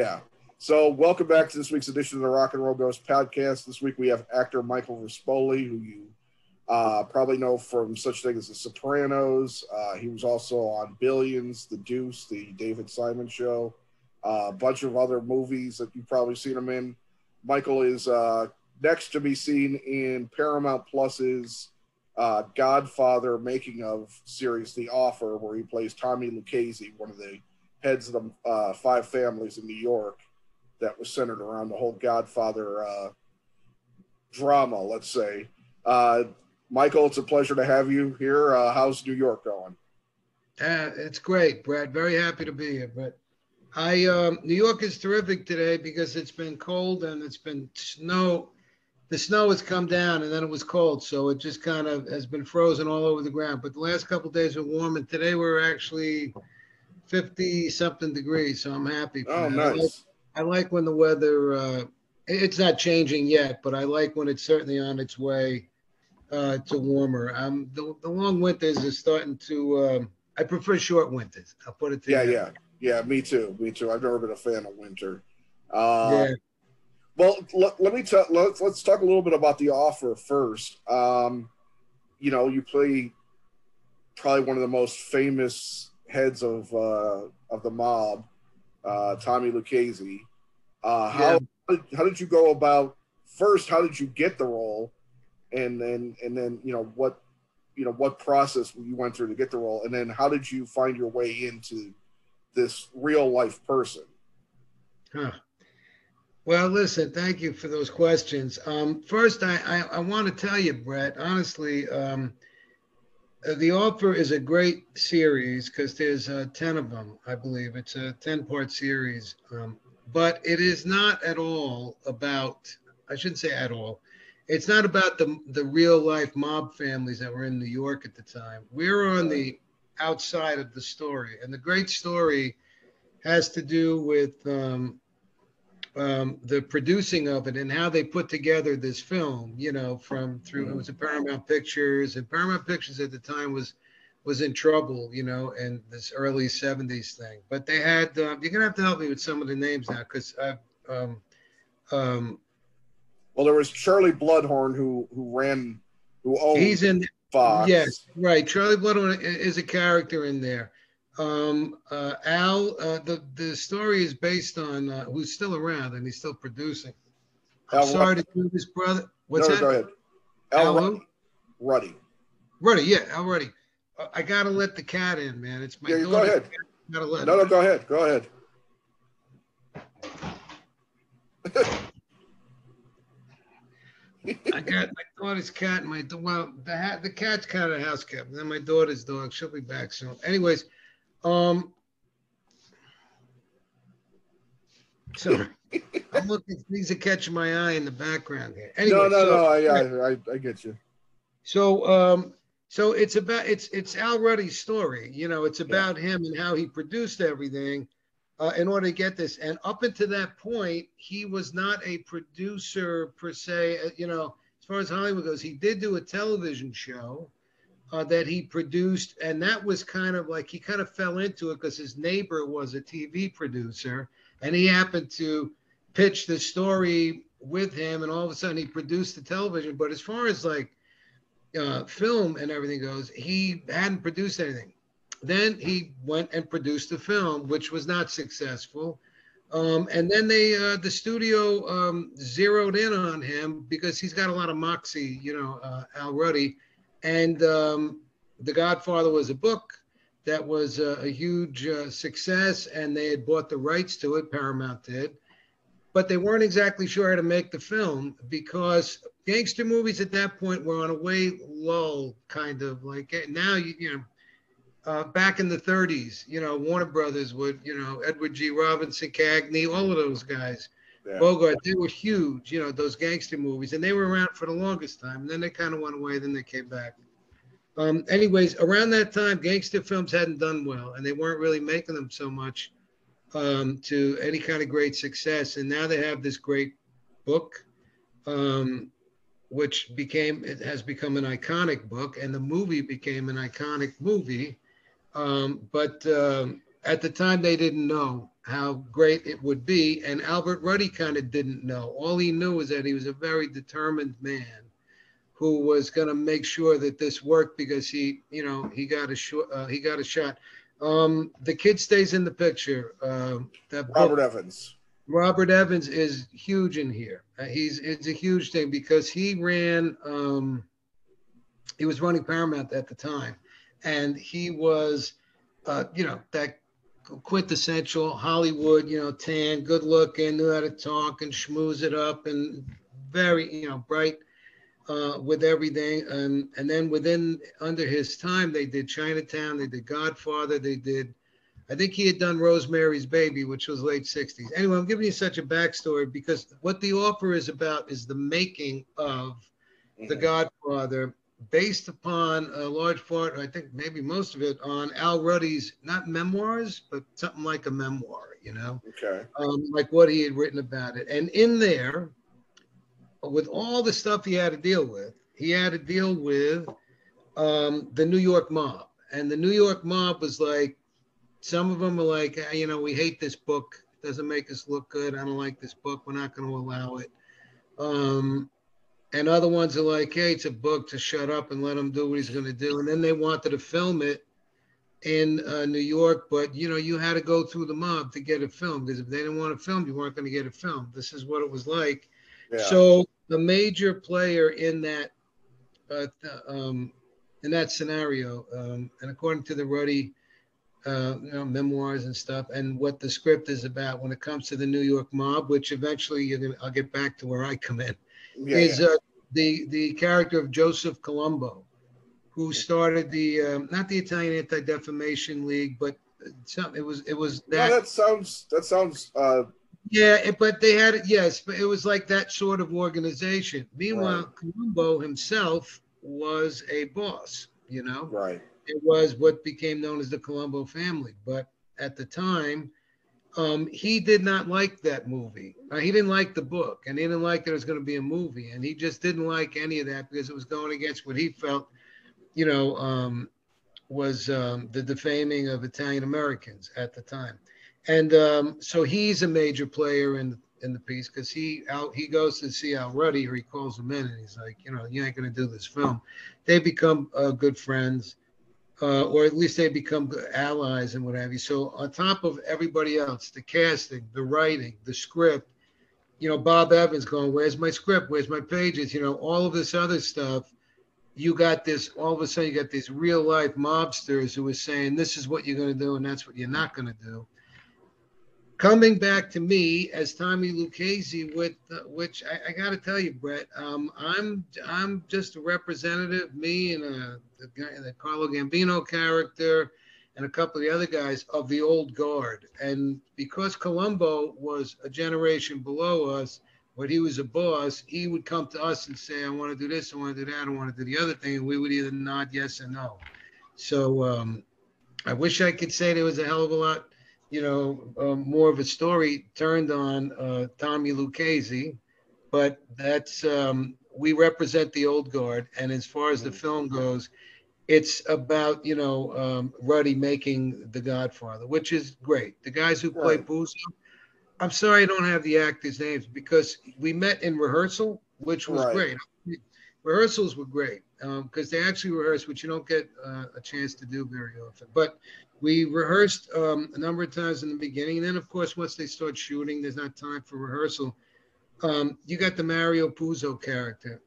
Yeah. So, welcome back to this week's edition of the Rock and Roll Ghost podcast. This week we have actor Michael Rispoli, who you uh, probably know from such things as The Sopranos. Uh, he was also on Billions, The Deuce, The David Simon Show, uh, a bunch of other movies that you've probably seen him in. Michael is uh, next to be seen in Paramount Plus's uh, Godfather making of series The Offer, where he plays Tommy Lucchese, one of the heads of the uh, five families in New York that was centered around the whole Godfather uh, drama, let's say. Uh, Michael, it's a pleasure to have you here. Uh, how's New York going? Uh, it's great, Brad. Very happy to be here. But I, um, New York is terrific today because it's been cold and it's been snow. The snow has come down and then it was cold, so it just kind of has been frozen all over the ground. But the last couple days were warm, and today we're actually 50 something degrees, so I'm happy. Oh, that. nice. I like, I like when the weather, uh, it's not changing yet, but I like when it's certainly on its way uh, to warmer. Um, the, the long winters are starting to, um, I prefer short winters. I'll put it to Yeah, you. yeah, yeah. Me too. Me too. I've never been a fan of winter. Uh, Yeah. Well, let, let me tell. Let's let's talk a little bit about the offer first. Um, you know, you play probably one of the most famous heads of uh, of the mob, uh, Tommy Lucchese. Uh, how, Yeah. how did, how did you go about first? How did you get the role, and then and then you know what you know what process you went through to get the role, and then how did you find your way into this real life person? Huh. Well, listen, thank you for those questions. Um, first, I, I, I want to tell you, Brett, honestly, um, The Offer is a great series because there's uh, 10 of them, I believe. It's a 10 part series. Um, but it is not at all about, I shouldn't say at all, it's not about the, the real life mob families that were in New York at the time. We're on the outside of the story. And the great story has to do with um, um, the producing of it and how they put together this film. You know, from through it was a Paramount Pictures, and Paramount Pictures at the time was was in trouble. You know, in this early '70s thing. But they had uh, you're gonna have to help me with some of the names now because I've. Um, um, Well, there was Charlie Bluhdorn who who ran who owned he's in Fox. Yes, right. Charlie Bluhdorn is a character in there. Um, uh, Al, uh, the the story is based on uh, who's still around and he's still producing. I'm Al sorry to do this, brother. What's no, that? go ahead. Al Al? Ruddy. Ruddy. Ruddy, yeah, Al Ruddy. Uh, I gotta let the cat in, man. It's my Yeah, you go daughter. ahead. Gotta let No, no, go ahead. Go ahead. I got my daughter's cat and my well, the hat the cat's kind of house cat, and then my daughter's dog. She'll be back soon. Anyways, um, so I'm looking. Things are catching my eye in the background here. Anyway, no, no, so, no. I, I, I, get you. So, um, so it's about it's it's Al Ruddy's story. You know, it's about him and how he produced everything uh, in order to get this. And up until that point, he was not a producer per se. Uh, you know, as far as Hollywood goes, he did do a television show uh, that he produced, and that was kind of like he kind of fell into it because his neighbor was a TV producer, and he happened to pitch the story with him, and all of a sudden he produced the television. But as far as like uh, film and everything goes, he hadn't produced anything. Then he went and produced the film, which was not successful. Um, and then they, uh, the studio um, zeroed in on him because he's got a lot of moxie, you know, uh, Al Ruddy. And um, The Godfather was a book that was a, a huge uh, success, and they had bought the rights to it, Paramount did. But they weren't exactly sure how to make the film because gangster movies at that point were on a way lull, kind of like eh, now you you know. Uh, back in the 30s, you know, Warner Brothers would, you know, Edward G. Robinson, Cagney, all of those guys, Yeah. Bogart, they were huge, you know, those gangster movies, and they were around for the longest time. And then they kind of went away, then they came back. Um, anyways, around that time, gangster films hadn't done well, and they weren't really making them so much um, to any kind of great success. And now they have this great book, um, which became it has become an iconic book, and the movie became an iconic movie. Um, but um, at the time they didn't know how great it would be, and Albert Ruddy kind of didn't know. All he knew was that he was a very determined man who was going to make sure that this worked because he, you know, he got a shot. Uh, he got a shot. Um, the kid stays in the picture. Uh, that Robert book, Evans. Robert Evans is huge in here. Uh, he's it's a huge thing because he ran. Um, he was running Paramount at the time, and he was, uh, you know, that quintessential Hollywood, you know, tan, good looking, knew how to talk and schmooze it up, and very, you know, bright uh, with everything. And and then within under his time, they did Chinatown, they did Godfather, they did. I think he had done Rosemary's Baby, which was late 60s. Anyway, I'm giving you such a backstory because what the offer is about is the making of mm-hmm. The Godfather based upon a large part, I think maybe most of it, on Al Ruddy's not memoirs, but something like a memoir, you know? Okay. Um, like what he had written about it. And in there, with all the stuff he had to deal with, he had to deal with um, the New York mob. And the New York mob was like, some of them are like, you know, we hate this book. It doesn't make us look good. I don't like this book. We're not going to allow it. Um, and other ones are like, hey, it's a book to shut up and let him do what he's going to do. And then they wanted to film it in uh, New York, but you know, you had to go through the mob to get it filmed because if they didn't want to film, you weren't going to get it filmed. This is what it was like. Yeah. So the major player in that uh, um, in that scenario, um, and according to the Ruddy uh, you know, memoirs and stuff, and what the script is about when it comes to the New York mob, which eventually you're gonna, I'll get back to where I come in, yeah, is yeah. Uh, the the character of Joseph Colombo, who started the um, not the Italian Anti Defamation League, but some it was it was that. No, that sounds that sounds uh, yeah, it, but they had it. Yes, but it was like that sort of organization. Meanwhile, right. Colombo himself was a boss. You know, right? It was what became known as the Colombo family. But at the time, um, he did not like that movie. Uh, he didn't like the book, and he didn't like that it was going to be a movie, and he just didn't like any of that because it was going against what he felt, you know, um, was um, the defaming of Italian Americans at the time and um, so he's a major player in in the piece because he out he goes to see Al Ruddy or he calls him in and he's like, you know, you ain't gonna do this film. They become uh, good friends, uh, or at least they become allies and what have you. So on top of everybody else, the casting, the writing, the script, you know, Bob Evans going, where's my script? Where's my pages? You know, all of this other stuff. You got this. All of a sudden, you got these real life mobsters who are saying, "This is what you're going to do, and that's what you're not going to do." Coming back to me as Tommy Lucchese, with uh, which I, I got to tell you, Brett, um, I'm I'm just a representative, me and uh, the guy, the Carlo Gambino character, and a couple of the other guys of the old guard. And because Colombo was a generation below us, when he was a boss, he would come to us and say, "I want to do this, I want to do that, I want to do the other thing," and we would either nod yes or no. So um, I wish I could say there was a hell of a lot you know, uh, more of a story turned on uh, Tommy Lucchese, but that's um, we represent the old guard. And as far as the film goes, it's about you know um, Ruddy making The Godfather, which is great. The guys who play right. I'm sorry I don't have the actors' names because we met in rehearsal, which was right. great. Rehearsals were great because um, they actually rehearse, which you don't get uh, a chance to do very often. But we rehearsed um, a number of times in the beginning. And then, of course, once they start shooting, there's not time for rehearsal. Um, you got the Mario Puzo character.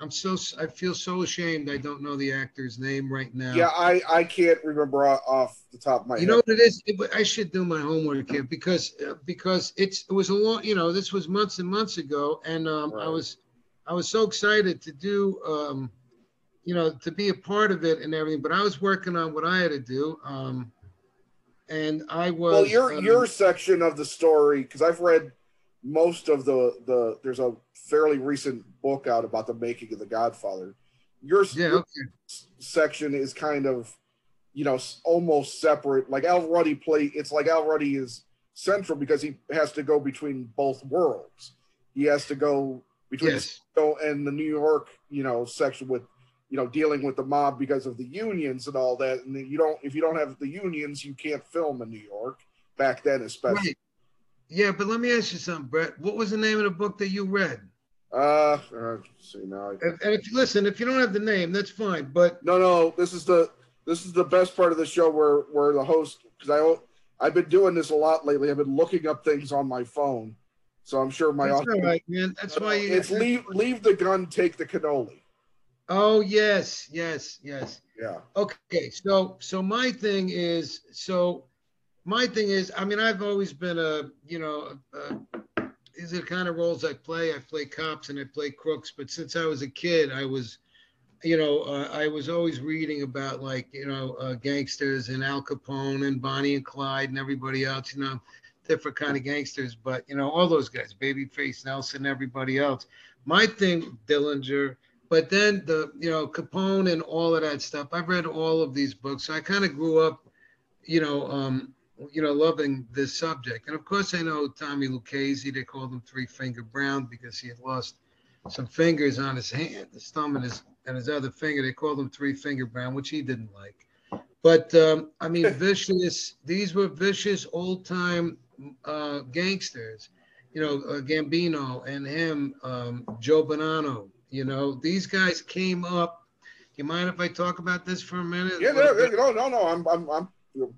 I'm so I feel so ashamed. I don't know the actor's name right now. Yeah, I I can't remember off the top of my head. you head. know what it is? It, I should do my homework here because uh, because it's it was a long you know this was months and months ago, and um, right. I was I was so excited to do um, you know, to be a part of it and everything. But I was working on what I had to do. Um, and I was well. Your um, your section of the story, because I've read most of the the. There's a fairly recent book out about the making of the Godfather. Your, yeah, okay. section is kind of, you know, almost separate. Like Al Ruddy play. It's like Al Ruddy is central because he has to go between both worlds. He has to go between yes. and the New York, you know, section with you know, dealing with the mob because of the unions and all that. And you don't, if you don't have the unions, you can't film in New York back then, especially. Right. Yeah, but let me ask you something, Brett. What was the name of the book that you read? Uh, uh see now. And, and if you listen, if you don't have the name, that's fine. But no, no, this is the this is the best part of the show where where the host because I I've been doing this a lot lately. I've been looking up things on my phone, so I'm sure my. That's all right, man. That's why you, it's leave leave the gun, take the cannoli. Oh yes, yes, yes. Yeah. Okay, so so my thing is so my thing is I mean I've always been a you know a, these are the kind of roles I play. I play cops and I play crooks. But since I was a kid, I was, you know, uh, I was always reading about like, you know, uh, gangsters and Al Capone and Bonnie and Clyde and everybody else, you know, different kind of gangsters. But, you know, all those guys, Babyface Nelson, everybody else. My thing, Dillinger, but then the, you know, Capone and all of that stuff. I've read all of these books. So I kind of grew up, you know, um, you know, loving this subject. And of course, I know Tommy Lucchese, they called him Three Finger Brown because he had lost some fingers on his hand, his thumb and his and his other finger. They called him Three Finger Brown, which he didn't like. But um, I mean, vicious. These were vicious old time uh, gangsters. You know, uh, Gambino and him, um, Joe Bonanno. You know, these guys came up. You mind if I talk about this for a minute? Yeah, no, no, no, no. I'm, I'm, I'm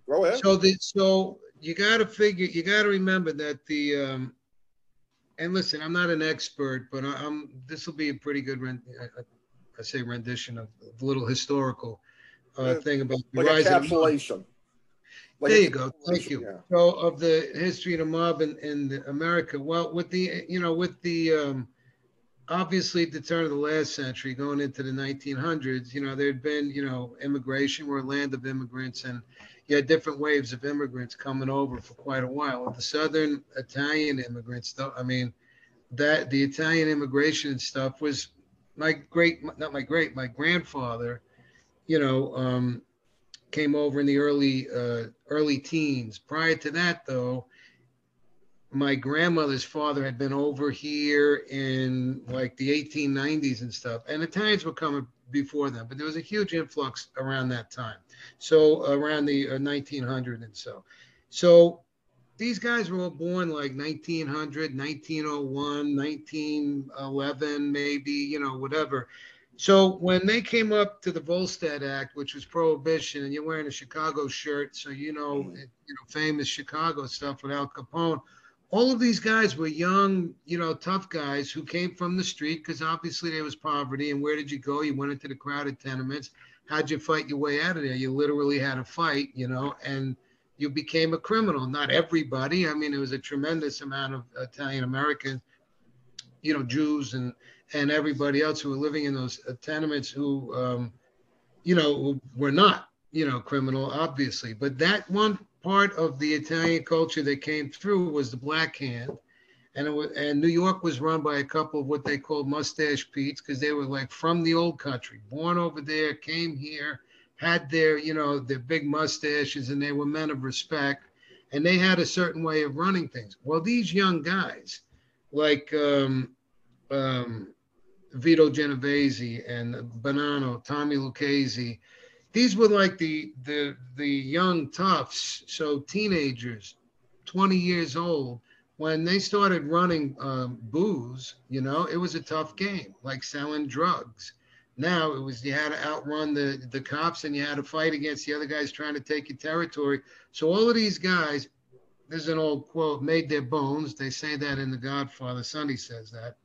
Go ahead. So the so you got to figure, you got to remember that the um, and listen, I'm not an expert, but I, am This will be a pretty good, rend, I, I, say rendition of a little historical uh, thing about the like rise encapsulation. Like there you go. Thank you. Yeah. So of the history of the mob in, in America. Well, with the you know with the um, obviously at the turn of the last century, going into the 1900s, you know there'd been you know immigration. We're a land of immigrants, and you had different waves of immigrants coming over for quite a while. The southern Italian immigrants, though, I mean, that the Italian immigration stuff was my great, not my great, my grandfather, you know, um, came over in the early uh, early teens. Prior to that, though, my grandmother's father had been over here in like the 1890s and stuff, and Italians were coming before them, but there was a huge influx around that time. So around the uh, 1900 and so. So these guys were all born like 1900, 1901, 1911, maybe, you know, whatever. So when they came up to the Volstead Act, which was prohibition, and you're wearing a Chicago shirt, so you know, mm-hmm. you know, famous Chicago stuff with Al Capone all of these guys were young, you know, tough guys who came from the street because obviously there was poverty. And where did you go? You went into the crowded tenements. How'd you fight your way out of there? You literally had to fight, you know, and you became a criminal. Not everybody. I mean, there was a tremendous amount of Italian Americans, you know, Jews and and everybody else who were living in those uh, tenements who, um, you know, were not, you know, criminal, obviously. But that one part of the Italian culture that came through was the black hand. And was, and New York was run by a couple of what they called mustache Petes because they were like from the old country, born over there, came here, had their, you know, their big mustaches, and they were men of respect. And they had a certain way of running things. Well, these young guys, like um, um, Vito Genovese and Bonanno, Tommy Lucchese, these were like the the the young toughs, so teenagers, 20 years old, when they started running um, booze, you know, it was a tough game, like selling drugs. Now it was you had to outrun the the cops and you had to fight against the other guys trying to take your territory. So all of these guys, there's an old quote, made their bones. They say that in The Godfather. Sonny says that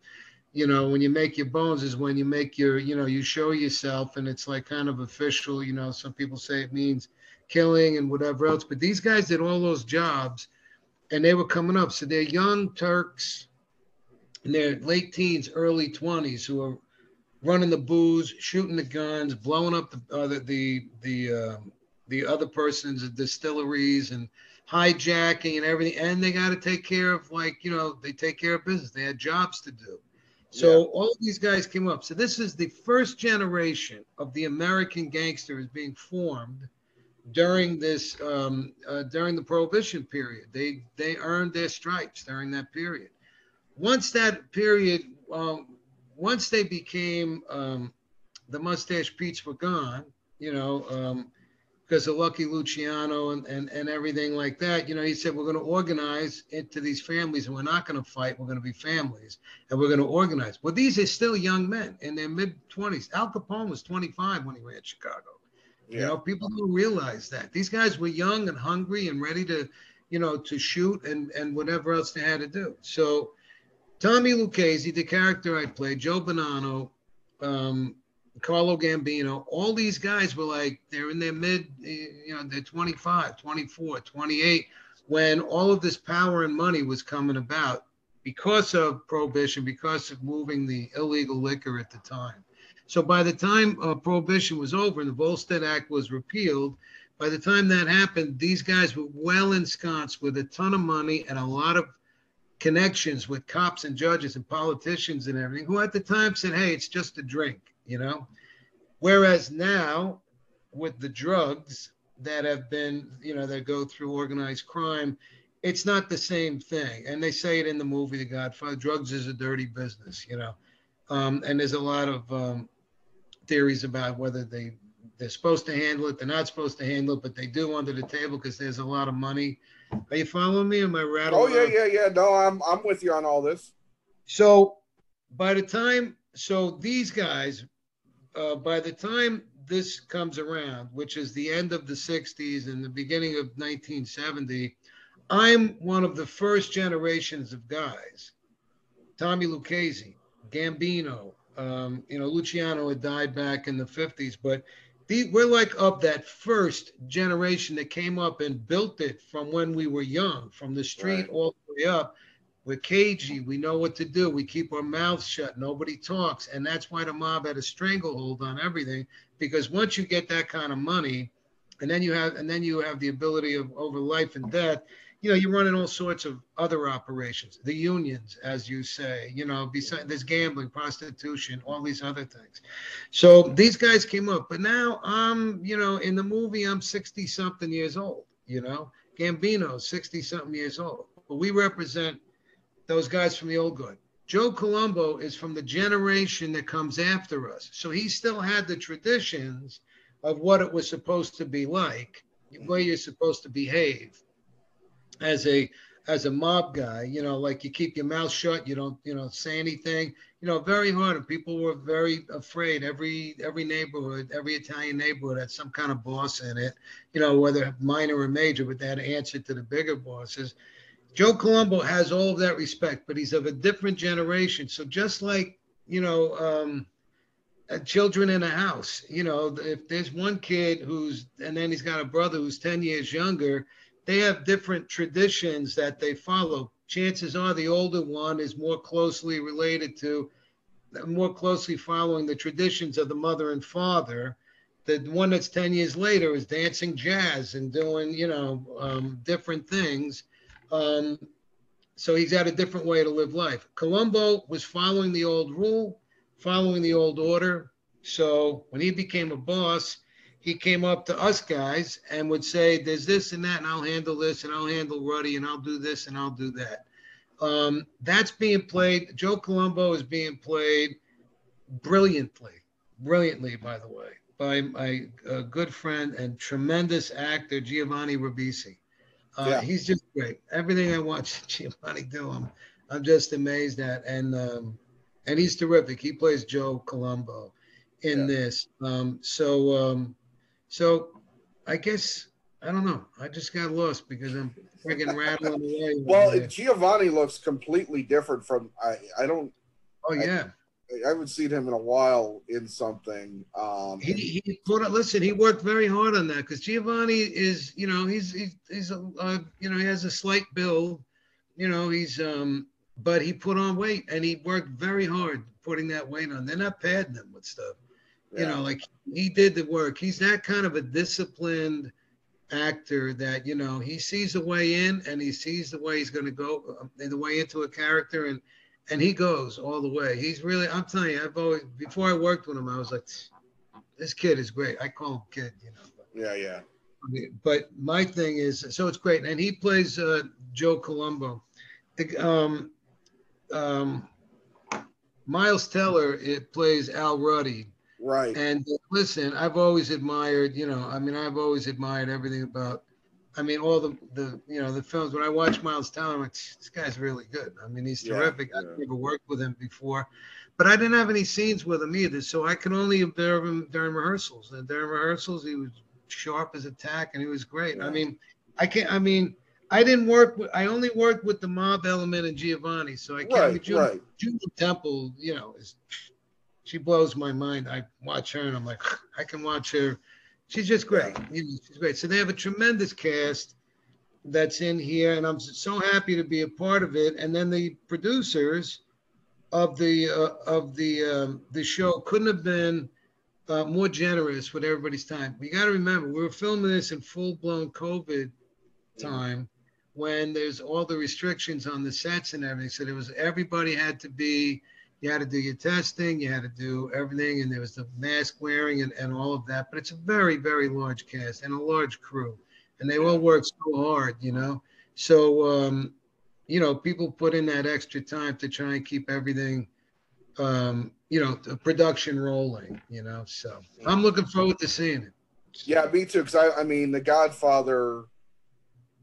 you know, when you make your bones is when you make your, you know, you show yourself and it's like kind of official, you know, some people say it means killing and whatever else. But these guys did all those jobs and they were coming up. So they're young Turks in their late teens, early 20s who are running the booze, shooting the guns, blowing up the uh, the the the, um, the other person's distilleries and hijacking and everything. And they got to take care of like you know they take care of business. They had jobs to do. So yeah. all of these guys came up. So this is the first generation of the American gangsters being formed during this um, uh, during the Prohibition period. They they earned their stripes during that period. Once that period, um, once they became um, the mustache Pete's were gone, you know, um, because of Lucky Luciano and, and, and everything like that, you know, he said, we're going to organize into these families and we're not going to fight. We're going to be families and we're going to organize. Well, these are still young men in their mid 20s. Al Capone was 25 when he ran Chicago. Yeah. You know, people don't realize that. These guys were young and hungry and ready to, you know, to shoot and, and whatever else they had to do. So Tommy Lucchese, the character I played, Joe Bonanno, um, Carlo Gambino, all these guys were like, they're in their mid, you know, they're 25, 24, 28, when all of this power and money was coming about because of prohibition, because of moving the illegal liquor at the time. So by the time uh, prohibition was over and the Volstead Act was repealed, by the time that happened, these guys were well ensconced with a ton of money and a lot of connections with cops and judges and politicians and everything, who at the time said, hey, it's just a drink you know? Whereas now, with the drugs that have been, you know, that go through organized crime, it's not the same thing. And they say it in the movie The Godfather drugs is a dirty business, you know? Um, and there's a lot of um, theories about whether they they're supposed to handle it, they're not supposed to handle it, but they do under the table because there's a lot of money. Are you following me? Am I rattling? Oh yeah, yeah, yeah. No, I'm I'm with you on all this. So by the time, so these guys uh, by the time this comes around, which is the end of the 60s and the beginning of 1970, I'm one of the first generations of guys. Tommy Lucchese, Gambino, um, you know, Luciano had died back in the 50s, but the, we're like of that first generation that came up and built it from when we were young, from the street right. all the way up we're cagey. We know what to do. We keep our mouths shut. Nobody talks. And that's why the mob had a stranglehold on everything. Because once you get that kind of money, and then you have and then you have the ability of over life and death, you know, you're running all sorts of other operations, the unions, as you say, you know, besides there's gambling, prostitution, all these other things. So these guys came up, but now I'm, you know, in the movie, I'm 60 something years old, you know, Gambino, 60 something years old. But we represent those guys from the old guard. Joe Colombo is from the generation that comes after us. So he still had the traditions of what it was supposed to be like, where you're supposed to behave as a as a mob guy, you know, like you keep your mouth shut, you don't, you know, say anything, you know, very hard. And people were very afraid. Every every neighborhood, every Italian neighborhood had some kind of boss in it, you know, whether minor or major, but they had to answer to the bigger bosses. Joe Colombo has all of that respect, but he's of a different generation. So just like you know, um, uh, children in a house, you know, if there's one kid who's and then he's got a brother who's ten years younger, they have different traditions that they follow. Chances are the older one is more closely related to, more closely following the traditions of the mother and father. The one that's 10 years later is dancing jazz and doing, you know, um, different things um, so he's had a different way to live life. Colombo was following the old rule, following the old order. So when he became a boss, he came up to us guys and would say, There's this and that, and I'll handle this, and I'll handle Ruddy, and I'll do this, and I'll do that. Um, that's being played. Joe Colombo is being played brilliantly, brilliantly, by the way, by my uh, good friend and tremendous actor, Giovanni Ribisi. Uh, yeah. He's just great. Everything I watch Giovanni do, I'm, I'm just amazed at. And um, and he's terrific. He plays Joe Colombo in yeah. this. Um, so um, so I guess I don't know. I just got lost because I'm freaking rattling away. well, Giovanni looks completely different from I. I don't. Oh yeah. I, I haven't seen him in a while in something. Um, he, he put it. Listen, he worked very hard on that because Giovanni is, you know, he's he's, he's a, uh, you know, he has a slight build, you know, he's um, but he put on weight and he worked very hard putting that weight on. They're not padding him with stuff, yeah. you know, like he did the work. He's that kind of a disciplined actor that you know he sees the way in and he sees the way he's going to go, uh, the way into a character and and he goes all the way. He's really, I'm telling you, I've always, before I worked with him, I was like, this kid is great. I call him kid, you know. But, yeah, yeah. But my thing is, so it's great. And he plays uh, Joe Colombo. The, um, um, Miles Teller it plays Al Ruddy. Right. And uh, listen, I've always admired, you know, I mean, I've always admired everything about, I mean, all the the you know the films. When I watch Miles Teller, I'm like, this guy's really good. I mean, he's terrific. yeah. I've never worked with him before, but I didn't have any scenes with him either, so I can only observe him during rehearsals. And during rehearsals, he was sharp as a tack, and he was great. I mean, I can't. I mean, I didn't work. With, I only worked with the mob element and Giovanni, so I can't. Right, Julie, right. Julie Temple, you know, is she blows my mind. I watch her and I'm like, I can watch her. She's just great. You know, she's great. So they have a tremendous cast that's in here, and I'm so happy to be a part of it. And then the producers of the uh, of the um, the show couldn't have been uh, more generous with everybody's time. You got to remember we were filming this in full blown COVID time when there's all the restrictions on the sets and everything. So there was everybody had to be you had to do your testing, you had to do everything, and there was the mask wearing and, and all of that. But it's a very, very large cast and a large crew. And they all work so hard, you know. So um, you know, people put in that extra time to try and keep everything um, you know, the production rolling, you know. So I'm looking forward to seeing it. Yeah, me too. Because I, I mean, The Godfather,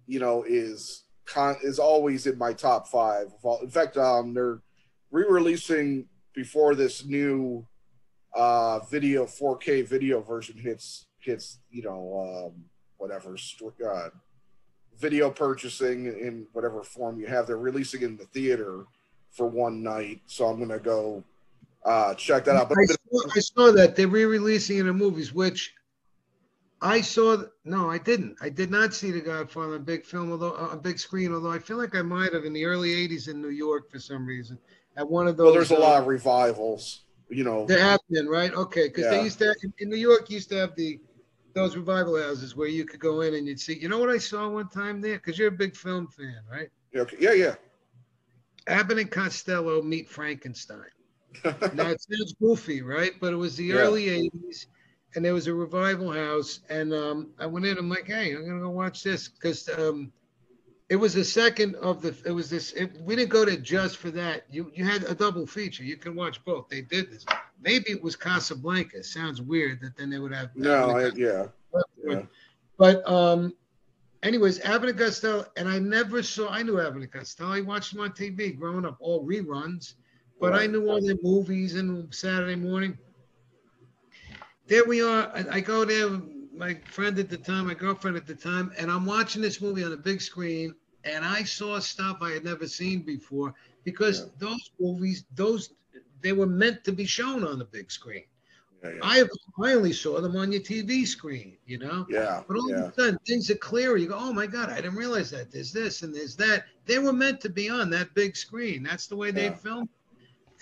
you know, is con is always in my top five. In fact, um, they're re-releasing before this new uh video 4K video version hits hits. You know, um, whatever uh, video purchasing in whatever form you have. They're releasing in the theater for one night, so I'm gonna go uh check that out. But I saw, I saw that they're re-releasing in the movies, which I saw. No, I didn't. I did not see The Godfather on big film, although a big screen. Although I feel like I might have in the early '80s in New York for some reason at one of those. well, there's a uh, lot of revivals. You know, There have been, right? Okay, because Yeah. they used to in, in New York used to have the those revival houses where you could go in and you'd see. You know what I saw one time there? Because you're a big film fan, right? okay, yeah, yeah. Abbott and Costello meet Frankenstein. now it sounds goofy, right? But it was the Yeah. early '80s, and there was a revival house, and um, I went in. I'm like, hey, I'm gonna go watch this because um, it was the second of the. It was this. It, we didn't go to just for that. You you had a double feature. You can watch both. They did this. Maybe it was Casablanca. Sounds weird that then they would have. no, yeah, yeah. But um, anyways, Abbott and Costello, and I never saw. I knew Abbott and Costello. I watched them on TV growing up, all reruns. But I knew all their movies and Saturday morning. There we are. I, I go there. My friend at the time, my girlfriend at the time, and I'm watching this movie on a big screen, and I saw stuff I had never seen before because Yeah. those movies, those they were meant to be shown on the big screen. Yeah, yeah, I only saw them on your TV screen, you know. yeah, But all of a sudden, things are clear. You go, oh my God, I didn't realize that. There's this and there's that. They were meant to be on that big screen. That's the way they filmed.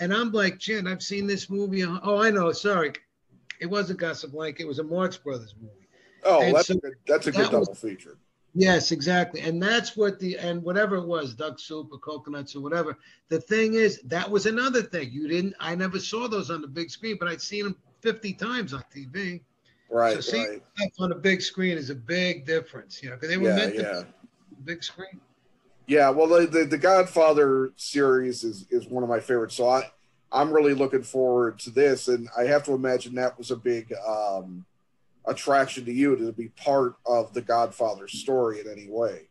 And I'm like, Jen, I've seen this movie. Oh, I know. Sorry. It wasn't Casablanca. It was a Marx Brothers movie. Oh, And that's so a good, that's a good that was- double feature. Yes, exactly. And that's what the, and whatever it was, duck soup or Cocoanuts or whatever. The thing is, that was another thing. You didn't, I never saw those on the big screen, but I'd seen them 50 times on TV. Right, so see, right. stuff on the big screen is a big difference, you know, because they were Yeah, meant to yeah. be big screen. Yeah, well, the, the the Godfather series is is one of my favorites. So I I'm really looking forward to this, and I have to imagine that was a big um, attraction to you to be part of the Godfather story in any way.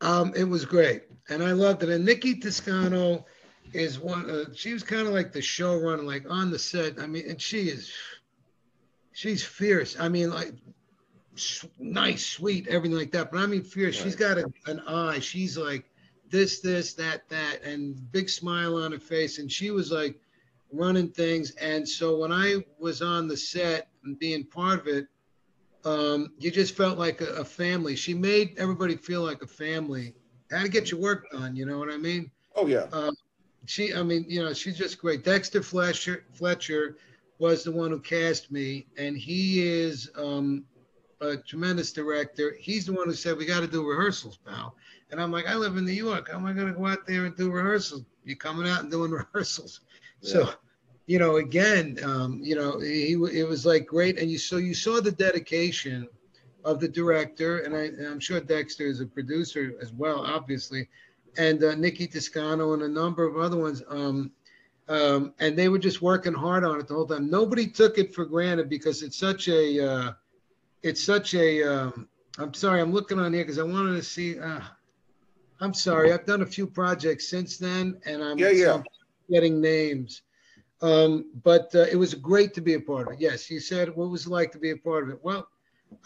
Um, it was great, and I loved it. And Nikki Toscano is one. Uh, she was kind of like the showrunner, like on the set. I mean, and she is, she's fierce. I mean, like nice, sweet, everything like that. But I mean, fierce. She's got a, an eye. She's like this, this, that, that, and big smile on her face. And she was like running things. And so when I was on the set and being part of it, um, you just felt like a, a family. She made everybody feel like a family. How to get your work done, you know what I mean? Oh yeah, She, I mean, you know, she's just great. Dexter Fletcher, Fletcher was the one who cast me, and he is um, a tremendous director. He's the one who said we got to do rehearsals, pal. And I'm like, I live in New York. How am I going to go out there and do rehearsals? You coming out and doing rehearsals? So, you know, again, um, you know, he it was like great, and you so you saw the dedication of the director, and, I, I'm sure Dexter is a producer as well, obviously, and uh, Nikki Toscano and a number of other ones. Um, Um, and they were just working hard on it the whole time. Nobody took it for granted because it's such a, uh, it's such a. Um, I'm sorry, I'm looking on here because I wanted to see. Uh, I'm sorry, I've done a few projects since then, and I'm, yeah, yeah. Getting names. Um, but uh, it was great to be a part of it. Yes, you said what was it like to be a part of it? Well,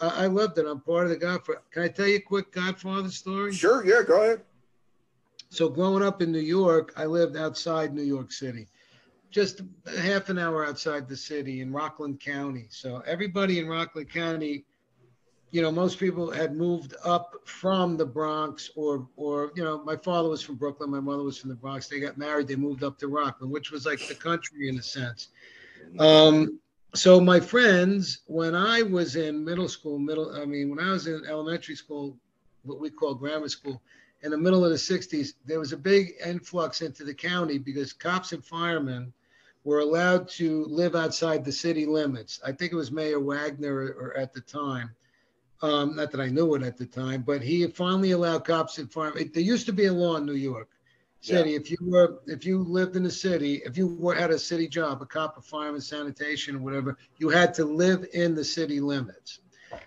I, I loved it. I'm part of the Godfather. Can I tell you a quick Godfather story? Sure. Yeah. Go ahead. So growing up in New York, I lived outside New York City, just half an hour outside the city in Rockland County. So everybody in Rockland County, you know, most people had moved up from the Bronx or, or you know, my father was from Brooklyn, my mother was from the Bronx. They got married, they moved up to Rockland, which was like the country in a sense. Um, so my friends, when I was in middle school, middle, I mean, when I was in elementary school, what we call grammar school, in the middle of the 60s, there was a big influx into the county because cops and firemen were allowed to live outside the city limits. I think it was Mayor Wagner or, or at the time. Um, not that I knew it at the time, but he finally allowed cops and firemen. There used to be a law in New York City. Yeah. If you were, if you lived in the city, if you were, had a city job, a cop, a fireman, sanitation, or whatever, you had to live in the city limits.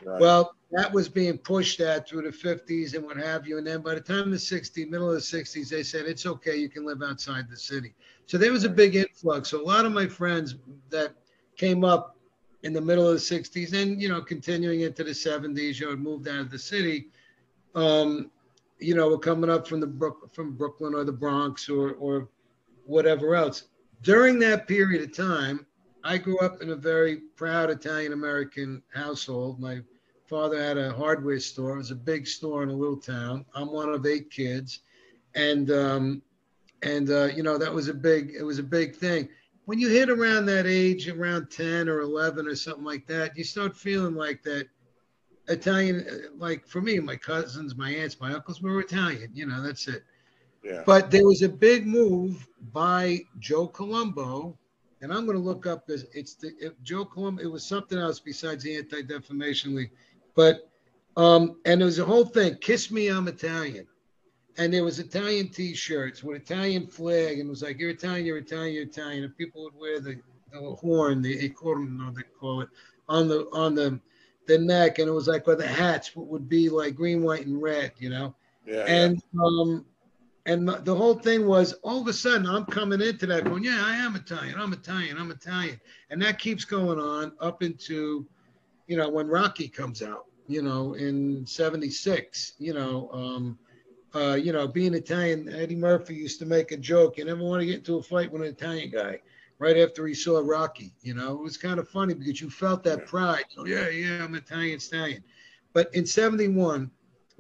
Right. Well, that was being pushed at through the 50s and what have you. And then by the time the 60s, middle of the 60s, they said it's okay, you can live outside the city. So there was a big influx. So a lot of my friends that came up in the middle of the 60s and you know continuing into the 70s, you know, moved out of the city. Um, you know, were coming up from the Brook, from Brooklyn or the Bronx or or whatever else. During that period of time, I grew up in a very proud Italian American household. My father had a hardware store. It was a big store in a little town. I'm one of eight kids, and um, and uh, you know that was a big it was a big thing. When you hit around that age, around 10 or 11 or something like that, you start feeling like that Italian. Like for me, my cousins, my aunts, my uncles were Italian. You know, that's it. Yeah. But there was a big move by Joe Colombo and I'm going to look up this. It's the it, Joe Colombo. It was something else besides the Anti Defamation League, but um, and there was a whole thing. Kiss me, I'm Italian, and there was Italian T-shirts with Italian flag, and it was like you're Italian, you're Italian, you're Italian, and people would wear the, the horn, the corno, they call it, on the on the the neck, and it was like where the hats would be like green, white, and red, you know. Yeah. And yeah. um, and the whole thing was all of a sudden I'm coming into that going, yeah, I am Italian, I'm Italian, I'm Italian, and that keeps going on up into, you know, when Rocky comes out, you know, in '76, you know, um, uh, you know, being Italian, Eddie Murphy used to make a joke, you never want to get into a fight with an Italian guy. Right after he saw Rocky, you know, it was kind of funny because you felt that pride. Oh yeah, yeah, I'm Italian stallion. But in '71,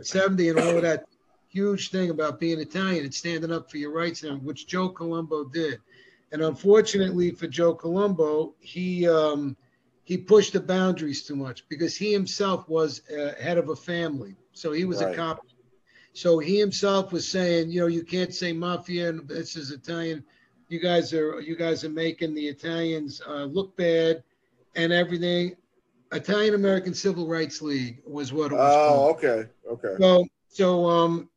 70 and all of that huge thing about being Italian and standing up for your rights, and which Joe Colombo did. And unfortunately for Joe Colombo, he um, he pushed the boundaries too much because he himself was uh, head of a family, so he was right. a cop. So he himself was saying, you know, you can't say mafia and this is Italian. You guys are you guys are making the Italians uh, look bad and everything. Italian American Civil Rights League was what it was. Oh, called. okay, okay. So so um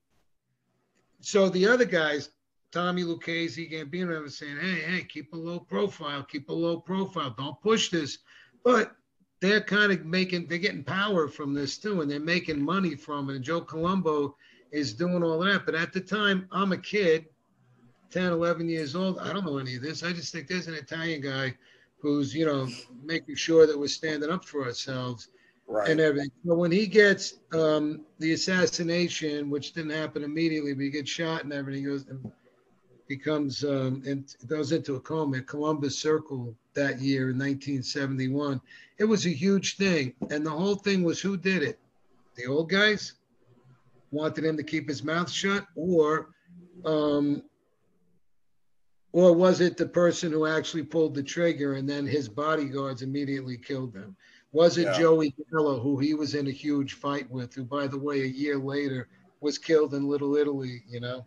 so the other guys, Tommy Lucchese, Gambino, was saying, hey, hey, keep a low profile, keep a low profile, don't push this. But they're kind of making, they're getting power from this too, and they're making money from it. And Joe Colombo is doing all that. But at the time, I'm a kid, 10, 11 years old. I don't know any of this. I just think there's an Italian guy who's, you know, making sure that we're standing up for ourselves right. and everything. But when he gets um, the assassination, which didn't happen immediately, but he gets shot and everything, goes and becomes um, and goes into a coma at Columbus Circle that year in 1971. It was a huge thing, and the whole thing was who did it? The old guys wanted him to keep his mouth shut, or um, or was it the person who actually pulled the trigger and then his bodyguards immediately killed them? Was it yeah. Joey Gallo, who he was in a huge fight with, who, by the way, a year later was killed in Little Italy, you know?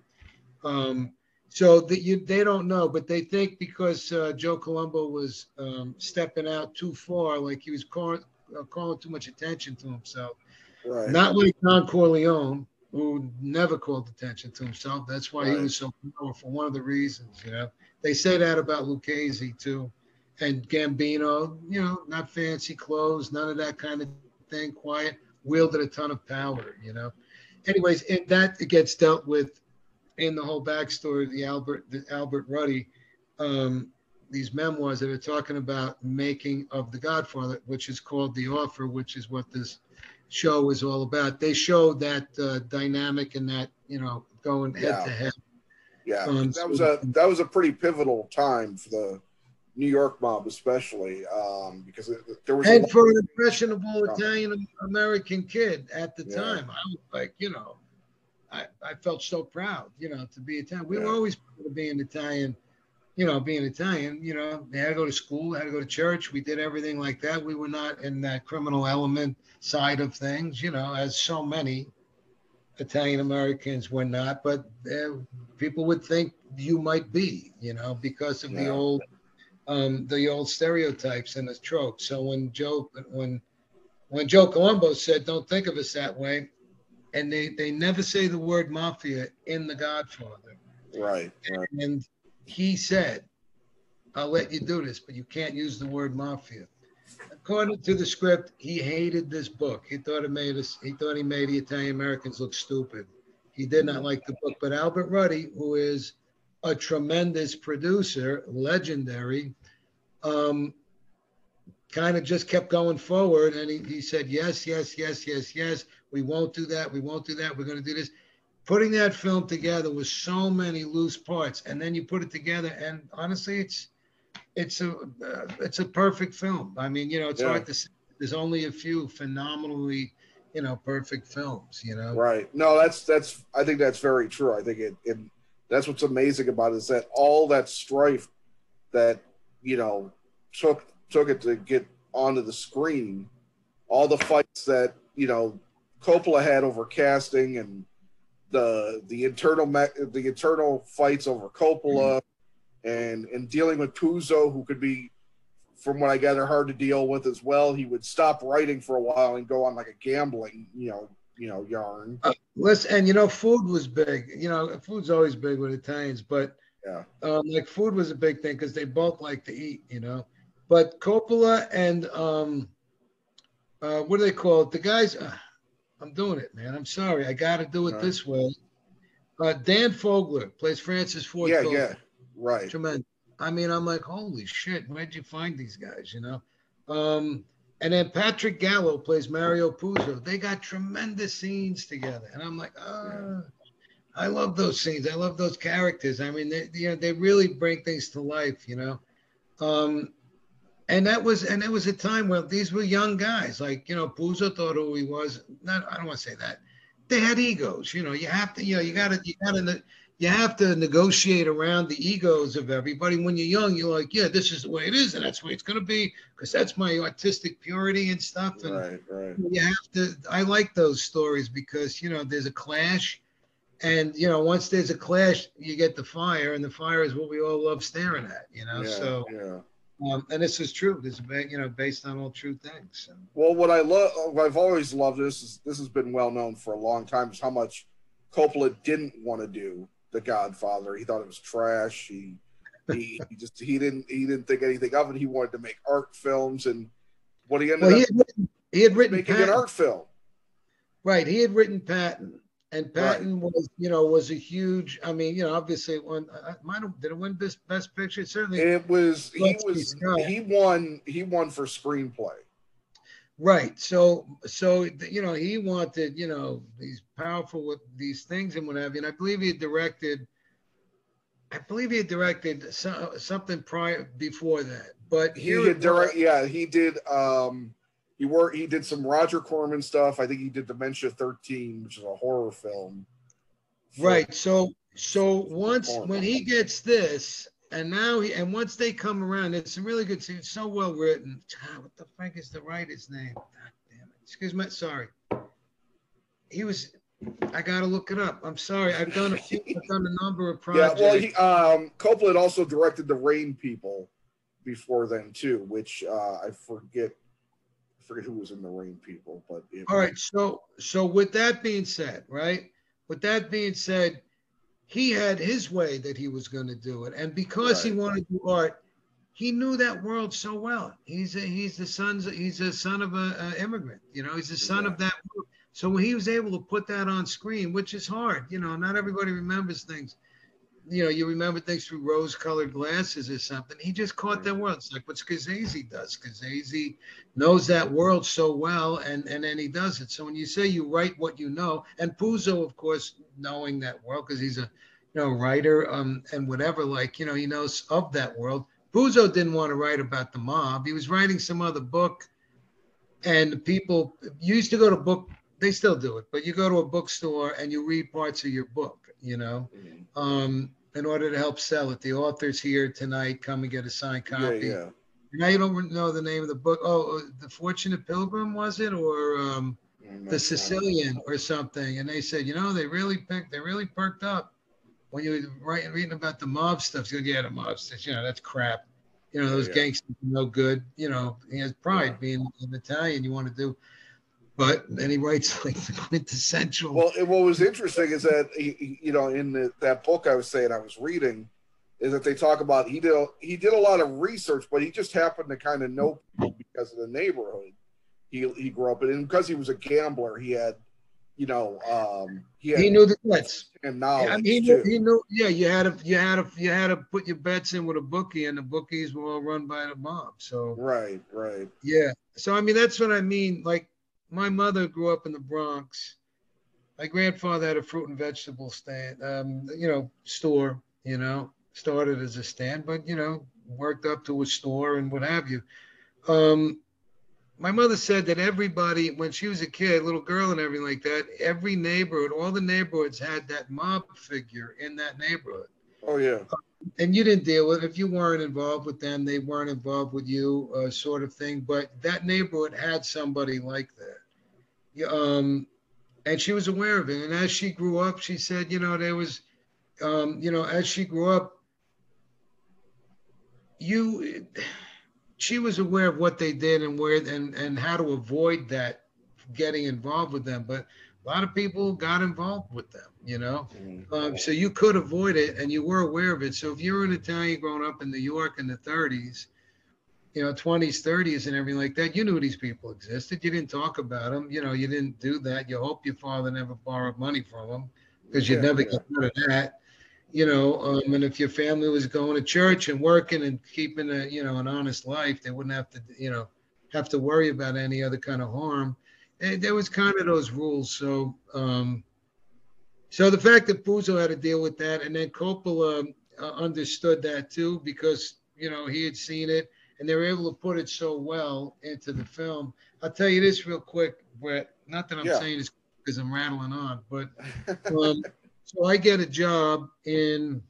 Um, so that you, they don't know, but they think because uh, Joe Colombo was um, stepping out too far, like he was calling, uh, calling too much attention to himself. Right. Not like Don Corleone, who never called attention to himself. That's why Right. he was so powerful. One of the reasons, you know, they say that about Lucchese too, and Gambino. You know, not fancy clothes, none of that kind of thing. Quiet, wielded a ton of power. You know. Anyways, and that gets dealt with in the whole backstory of the Albert the Albert Ruddy. Um, these memoirs that are talking about making of the Godfather, which is called The Offer, which is what this show is all about. They show that uh, dynamic and that you know going head Yeah. to head. Yeah, Um, that was a that was a pretty pivotal time for the New York mob, especially um, because it, there was And for an impressionable Italian American kid at the Yeah. time, I was like, you know, I, I felt so proud, you know, to be Italian. We were always proud of being Italian, you know, being Italian, you know, they had to go to school, had to go to church. We did everything like that. We were not in that criminal element side of things, you know, as so many Italian Americans were not, but uh, people would think you might be, you know, because of the old um, the old stereotypes and the tropes. So when Joe when when Joe Colombo said, "Don't think of us that way," and they they never say the word mafia in The Godfather, right, right, and he said, "I'll let you do this, but you can't use the word mafia." According to the script, he hated this book. He thought it made us. He thought he made the Italian Americans look stupid. He did not like the book. But Albert Ruddy, who is a tremendous producer, legendary, um, kind of just kept going forward. And he, he said, yes, yes, yes, yes, yes. We won't do that. We won't do that. We're going to do this. Putting that film together with so many loose parts, and then you put it together, and honestly, it's it's a uh, it's a perfect film. I mean, you know, it's Yeah. hard to say. There's only a few phenomenally, you know, perfect films. You know, right. No, that's that's. I think that's very true. I think it, it that's what's amazing about it is that all that strife that you know took took it to get onto the screen, all the fights that you know Coppola had over casting and the the internal me- the internal fights over Coppola and and dealing with Puzo who could be from what I gather hard to deal with as well. He would stop writing for a while and go on like a gambling, you know, you know, yarn. Listen, and you know, food was big. You know, food's always big with Italians, but Yeah. um, like food was a big thing because they both like to eat. You know, but Coppola and um, uh, what do they call it? The guys. Uh, I'm doing it, man. I'm sorry. I got to do it Right. this way. Uh, Dan Fogler plays Francis Ford. Yeah, yeah. Right. tremendous. I mean, I'm like, holy shit, where'd you find these guys? You know, um, and then Patrick Gallo plays Mario Puzo. They got tremendous scenes together, and I'm like, ah, I love those scenes. I love those characters. I mean, they, you know, they really bring things to life. You know, um, and that was, and it was a time where these were young guys. Like, you know, Puzo thought who he was. Not, I don't want to say that. They had egos. You know, you have to, you know, you got to, you got to you have to negotiate around the egos of everybody. When you're young, you're like, yeah, this is the way it is, and that's the way it's going to be, because that's my artistic purity and stuff. And Right, right. you have to. I like those stories because you know there's a clash, and you know once there's a clash, you get the fire, and the fire is what we all love staring at. You know, yeah, so yeah. Um, and this is true. This is you know based on all true things. So. Well, what I love, I've always loved this is this has been well known for a long time is how much Coppola didn't want to do The Godfather. He thought it was trash. He he, he just he didn't he didn't think anything of it. He wanted to make art films, and what he ended Well, he up had written, he had written making Patton. an art film. Right, he had written Patton, and Patton was, you know, was a huge. I mean, you know, obviously, it won. I, might have did it win best best picture? Certainly. It was he was he won he won for screenplay. Right. So, so you know, he wanted, you know, these powerful with these things and what have you. And I believe he had directed. I believe he had directed so, something prior before that, but He here had direct was- yeah he did um he worked he did some Roger Corman stuff. I think he did Dementia Thirteen, which is a horror film. Right. So so once Corman. when he gets this, and now he and once they come around, it's a really good scene. It's so well written. God, what the fuck is the writer's name? God damn it. Excuse me. Sorry. He was. I gotta look it up. I'm sorry. I've done a few. I've done a number of projects. Yeah, well, he um Coppola had also directed The Rain People before then too, which uh I forget forget who was in The Rain People, but All right. So so with that being said, right? With that being said, he had his way that he was going to do it, and because right. he wanted to do art, he knew that world so well. He's a, he's the son's he's a son of a, a immigrant. You know, he's the son yeah. of that. World. So when he was able to put that on screen, which is hard, you know, not everybody remembers things. You know, you remember things through rose-colored glasses or something. He just caught that world. It's like what Scorsese does. Scorsese knows that world so well, and and then he does it. So when you say you write what you know, and Puzo, of course, knowing that world because he's a you know writer um and whatever, like you know, he knows of that world Puzo didn't want to write about the mob. He was writing some other book, and people used to go to book. They still do it, but you go to a bookstore and you read parts of your book. You know, mm-hmm. um, in order to help sell it. The author's here tonight. Come and get a signed copy. Yeah, yeah. Now you don't know the name of the book. Oh, uh, the Fortunate Pilgrim was it, or um, the Sicilian, or something? And they said, you know, they really picked. They really perked up when you were writing reading about the mob stuff, you go, yeah, the mob stuff, you know, that's crap. You know, those yeah. gangsters are no good. You know, he has pride being an Italian. You want to do, but then he writes like the quintessential. Well, what was interesting is that he, you know, in the, that book I was saying I was reading, is that they talk about he did he did a lot of research, but he just happened to kind of know because of the neighborhood he he grew up in, and because he was a gambler, he had you know, um, he, he knew the bets and knowledge. Yeah, he knew, he knew. Yeah, you had to, you had to, you had to put your bets in with a bookie, and the bookies were all run by the mob. So right, right. Yeah. So I mean, that's what I mean. Like my mother grew up in the Bronx. My grandfather had a fruit and vegetable stand, um, you know, store. You know, started as a stand, but you know, worked up to a store and what have you. Um, my mother said that everybody, when she was a kid, little girl and everything like that, every neighborhood, all the neighborhoods had that mob figure in that neighborhood. Oh yeah. and you didn't deal with it. if you weren't involved with them, they weren't involved with you, uh, sort of thing. But that neighborhood had somebody like that. Um, and she was aware of it. And as she grew up, she said, you know, there was, um, you know, as she grew up, you she was aware of what they did and where and and how to avoid that getting involved with them but a lot of people got involved with them you know mm-hmm. um, so you could avoid it and you were aware of it so if you were an italian growing up in new york in the 30s you know 20s 30s and everything like that you knew these people existed you didn't talk about them you know you didn't do that you hope your father never borrowed money from them because you'd yeah, never yeah. get rid of that you know, um, and if your family was going to church and working and keeping a, you know, an honest life, they wouldn't have to, you know, have to worry about any other kind of harm. And there was kind of those rules. So, um, so the fact that Puzo had to deal with that, and then Coppola uh, understood that too, because you know he had seen it, and they were able to put it so well into the film. I'll tell you this real quick, Brett. Not that I'm yeah. saying this because I'm rattling on, but um, so I get a job in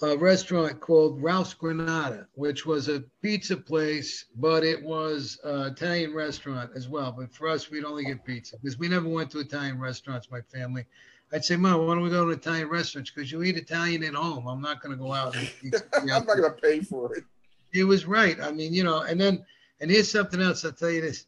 a restaurant called Ralph's Granada, which was a pizza place, but it was an Italian restaurant as well. But for us, we'd only get pizza because we never went to Italian restaurants, my family. I'd say, Mom, why don't we go to Italian restaurants? Because you eat Italian at home. I'm not going to go out. And eat I'm not going to pay for it. It was right. I mean, you know, and then, and here's something else. I'll tell you this.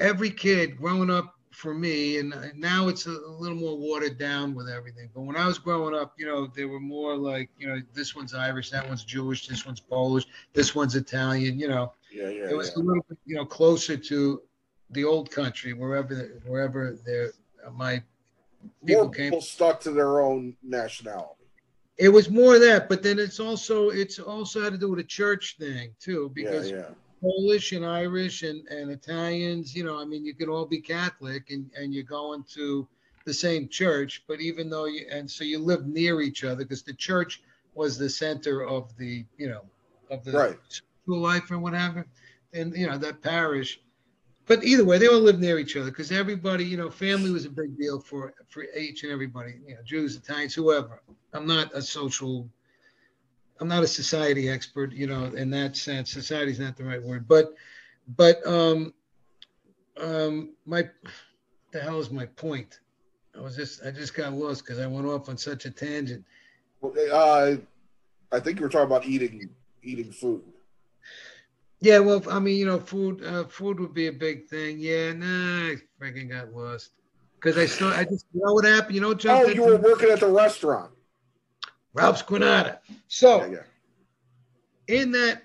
Every kid growing up for me, and now it's a, little more watered down with everything. But when I was growing up, you know, they were more like, you know, this one's Irish, that one's Jewish, this one's Polish, this one's Italian. You know, yeah, yeah, it was yeah. a little bit, you know, closer to the old country, wherever wherever their my people more came. People stuck to their own nationality. It was more that, but then it's also it's also had to do with a church thing too, because. Yeah, yeah Polish and Irish and, and Italians, you know, I mean, you can all be Catholic and, and you're going to the same church, but even though you, and so you live near each other because the church was the center of the, you know, of the right. school life and whatever. And, you know, that parish. But either way, they all live near each other because everybody, you know, family was a big deal for, for each and everybody, you know, Jews, Italians, whoever. I'm not a social I'm not a society expert, you know, in that sense. Society is not the right word, but but um, um, my the hell is my point? I was just I just got lost because I went off on such a tangent. Well, uh, I think you were talking about eating eating food. Yeah, well, I mean, you know, food uh, food would be a big thing. Yeah, nah, I freaking got lost. because I still I just you know what happened. You know, oh, you were working at the restaurant, Ralph's Granada. So, yeah, yeah. in that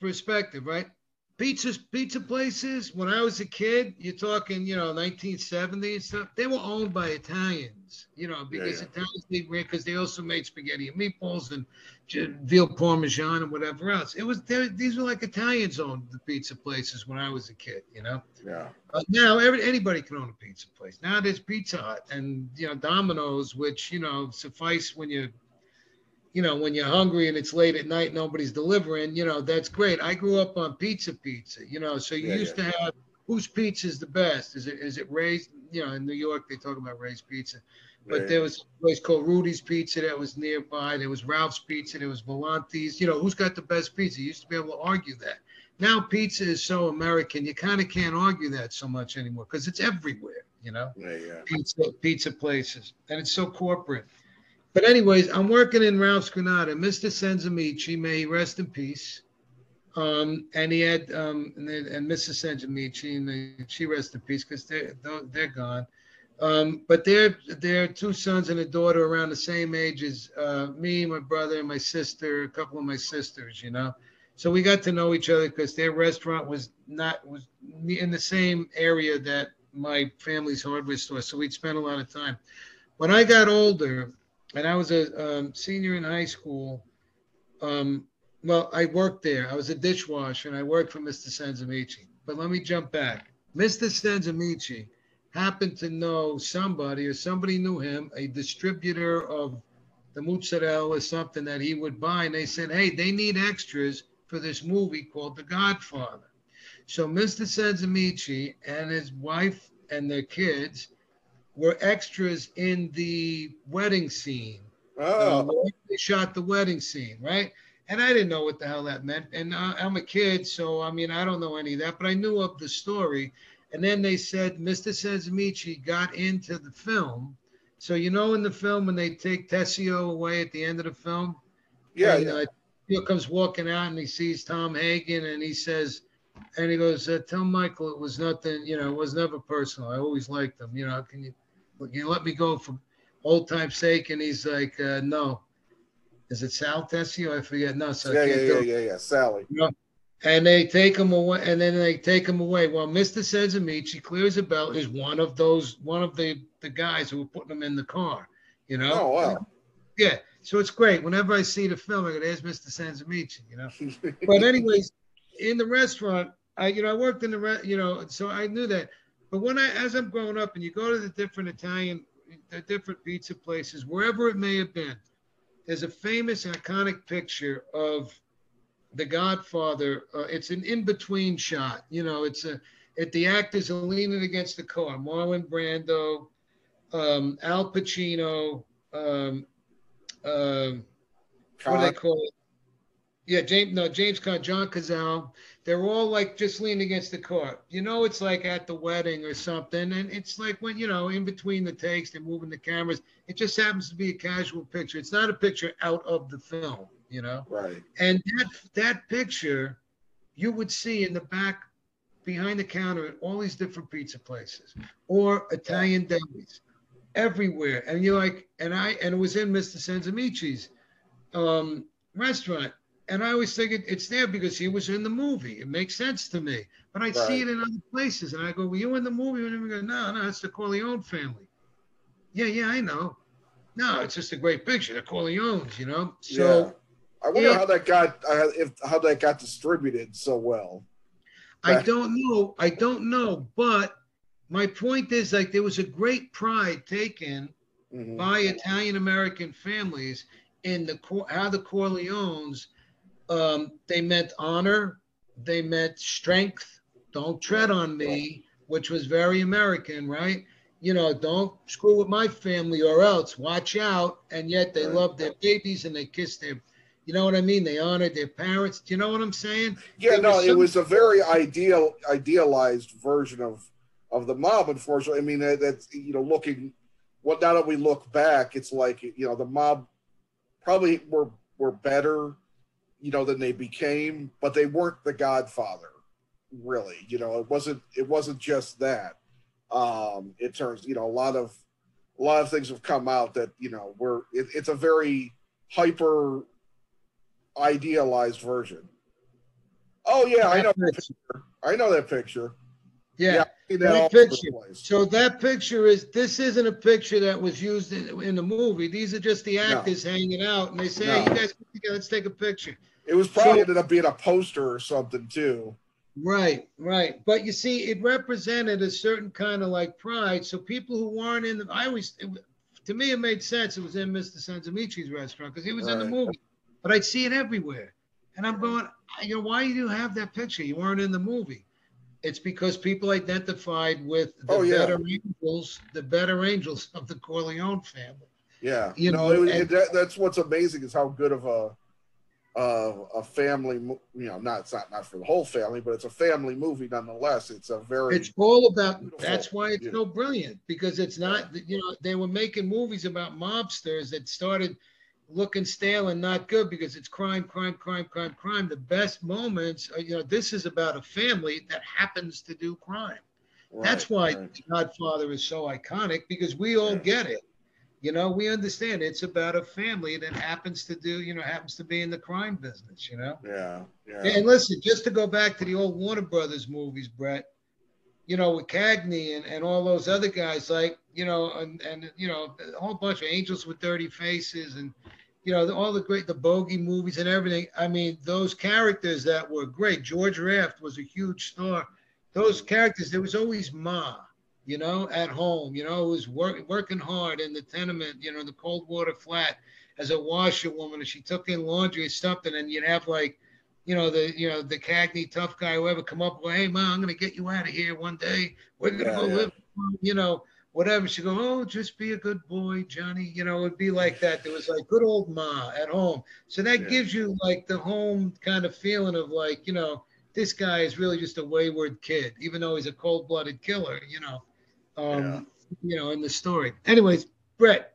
perspective, right? Pizzas, pizza places. When I was a kid, you're talking, you know, 1970 and stuff. They were owned by Italians, you know, because yeah, Italians they because they also made spaghetti and meatballs and veal parmesan and whatever else. It was these were like Italians owned the pizza places when I was a kid, you know. Yeah. But now every, anybody can own a pizza place. Now there's Pizza Hut and you know Domino's, which you know suffice when you you know, when you're hungry and it's late at night, nobody's delivering, you know, that's great. I grew up on pizza pizza, you know, so you yeah, used yeah. to have whose pizza is the best? Is it is it Ray's? You know, in New York they talk about Ray's Pizza. But there was a place called Rudy's Pizza that was nearby. There was Ralph's Pizza. There was Volante's. You know, who's got the best pizza? You used to be able to argue that. Now pizza is so American, you kind of can't argue that so much anymore because it's everywhere. You know, yeah, yeah. pizza pizza places, and it's so corporate. But anyways, I'm working in Ralph's Granada. Mr. Senzamichi, may he rest in peace. Um, and he had um, and, and Mrs. Senzamichi, and they, she rest in peace because they're they're gone. Um, but they're they're two sons and a daughter around the same age as uh, me, my brother, and my sister, a couple of my sisters, you know. So we got to know each other because their restaurant was not was in the same area that my family's hardware store. So we'd spend a lot of time. When I got older, and I was a um, senior in high school. Um, well, I worked there. I was a dishwasher, and I worked for Mr. Senzamichi. But let me jump back. Mr. Senzamichi happened to know somebody, or somebody knew him, a distributor of the mozzarella or something that he would buy, and they said, "Hey, they need extras for this movie called The Godfather." So Mr. Senzamichi and his wife and their kids were extras in the wedding scene. Oh. Um, they shot the wedding scene, right? And I didn't know what the hell that meant. And I, I'm a kid, so I mean, I don't know any of that, but I knew of the story. And then they said Mr. Senzamichi got into the film. So you know, in the film when they take Tessio away at the end of the film, yeah, and, yeah. Uh, comes walking out and he sees Tom Hagen and he says, and he goes, uh, "Tell Michael it was nothing. You know, it was never personal. I always liked him. You know, can you can you let me go for old time's sake?" And he's like, uh, "No." Is it Sal Tessio? I forget. No, so yeah, yeah, yeah, yeah, yeah, Sally. You know? And they take him away, and then they take him away. Well, Mr. Senzamichi clears a belt is one of those, one of the the guys who were putting him in the car. You know. Oh wow. Yeah. So it's great. Whenever I see the film, I go, "There's Mr. Senzamichi," you know. but anyways, in the restaurant, I you know I worked in the re- you know so I knew that. But when I as I'm growing up and you go to the different Italian, the different pizza places, wherever it may have been, there's a famous iconic picture of the Godfather. Uh, it's an in between shot. You know, it's a it the actors are leaning against the car. Marlon Brando, um, Al Pacino. Um, uh, what do they call it? Yeah, James. No, James Caan, John Cazale. They're all like just leaning against the car. You know, it's like at the wedding or something, and it's like when you know, in between the takes, they're moving the cameras. It just happens to be a casual picture. It's not a picture out of the film. You know. Right. And that that picture, you would see in the back, behind the counter at all these different pizza places or Italian delis, everywhere. And you're like, and I and it was in Mr. Senzamichi's um, restaurant and I always think it, it's there because he was in the movie. It makes sense to me. But I right. see it in other places, and I go, "Were you in the movie?" And we go, "No, no, it's the Corleone family." Yeah, yeah, I know. No, it's just a great picture. The Corleones, you know. So yeah. I wonder it, how that got uh, if how that got distributed so well. I don't know. I don't know. But my point is, like, there was a great pride taken mm-hmm. by Italian American families in the how the Corleones um, they meant honor, they meant strength. Don't tread on me, which was very American, right? You know, don't screw with my family or else. Watch out. And yet they love their babies and they kiss their, you know what I mean? They honored their parents. Do you know what I'm saying? Yeah, no, some... it was a very ideal, idealized version of of the mob. Unfortunately, I mean that, that's you know looking. What well, now that we look back, it's like you know the mob probably were were better you know, than they became, but they weren't the Godfather, really. You know, it wasn't it wasn't just that. um, it turns you know a lot of a lot of things have come out that you know we're it, it's a very hyper idealized version. Oh yeah, I know that picture. I know that picture. Yeah, yeah that picture. So that picture is this isn't a picture that was used in, in the movie. These are just the actors hanging out, and they say, no. "Hey, you guys, let's take a picture." It was probably ended up being a poster or something too. Right, right. But you see, it represented a certain kind of like pride. So people who weren't in the, I always, it, to me, it made sense. It was in Mr. Senzamichi's restaurant because he was in the movie, but I'd see it everywhere. And I'm going, you know, why do you have that picture? You weren't in the movie. It's because people identified with the oh, yeah. better angels, the better angels of the Corleone family. Yeah, you know, it, and, it, that's what's amazing is how good of a uh, a family, you know, not it's not not for the whole family, but it's a family movie nonetheless. It's a very it's all about. That's why it's yeah. so brilliant because it's not. You know, they were making movies about mobsters that started looking stale and not good because it's crime, crime, crime, crime, crime. The best moments, are, you know, this is about a family that happens to do crime. Right, That's why right. Godfather is so iconic because we all get it. You know, we understand it's about a family that happens to do, you know, happens to be in the crime business, you know? Yeah. Yeah. And listen, just to go back to the old Warner Brothers movies, Brett, you know, with Cagney and, and all those other guys, like, you know, and, and, you know, a whole bunch of angels with dirty faces and, you know, all the great, the bogey movies and everything. I mean, those characters that were great. George Raft was a huge star. Those mm-hmm. characters, there was always Ma you know, at home, you know, who's work, working hard in the tenement, you know, the cold water flat as a washerwoman, and she took in laundry or something, and you'd have like, you know, the you know the Cagney tough guy, whoever come up, well, hey Ma, I'm gonna get you out of here one day. We're gonna yeah, go yeah. live, you know, whatever. She go, oh, just be a good boy, Johnny. You know, it'd be like that. There was like good old ma at home, so that yeah. gives you like the home kind of feeling of like, you know, this guy is really just a wayward kid, even though he's a cold-blooded killer, you know um, yeah. you know, in the story. Anyways, Brett,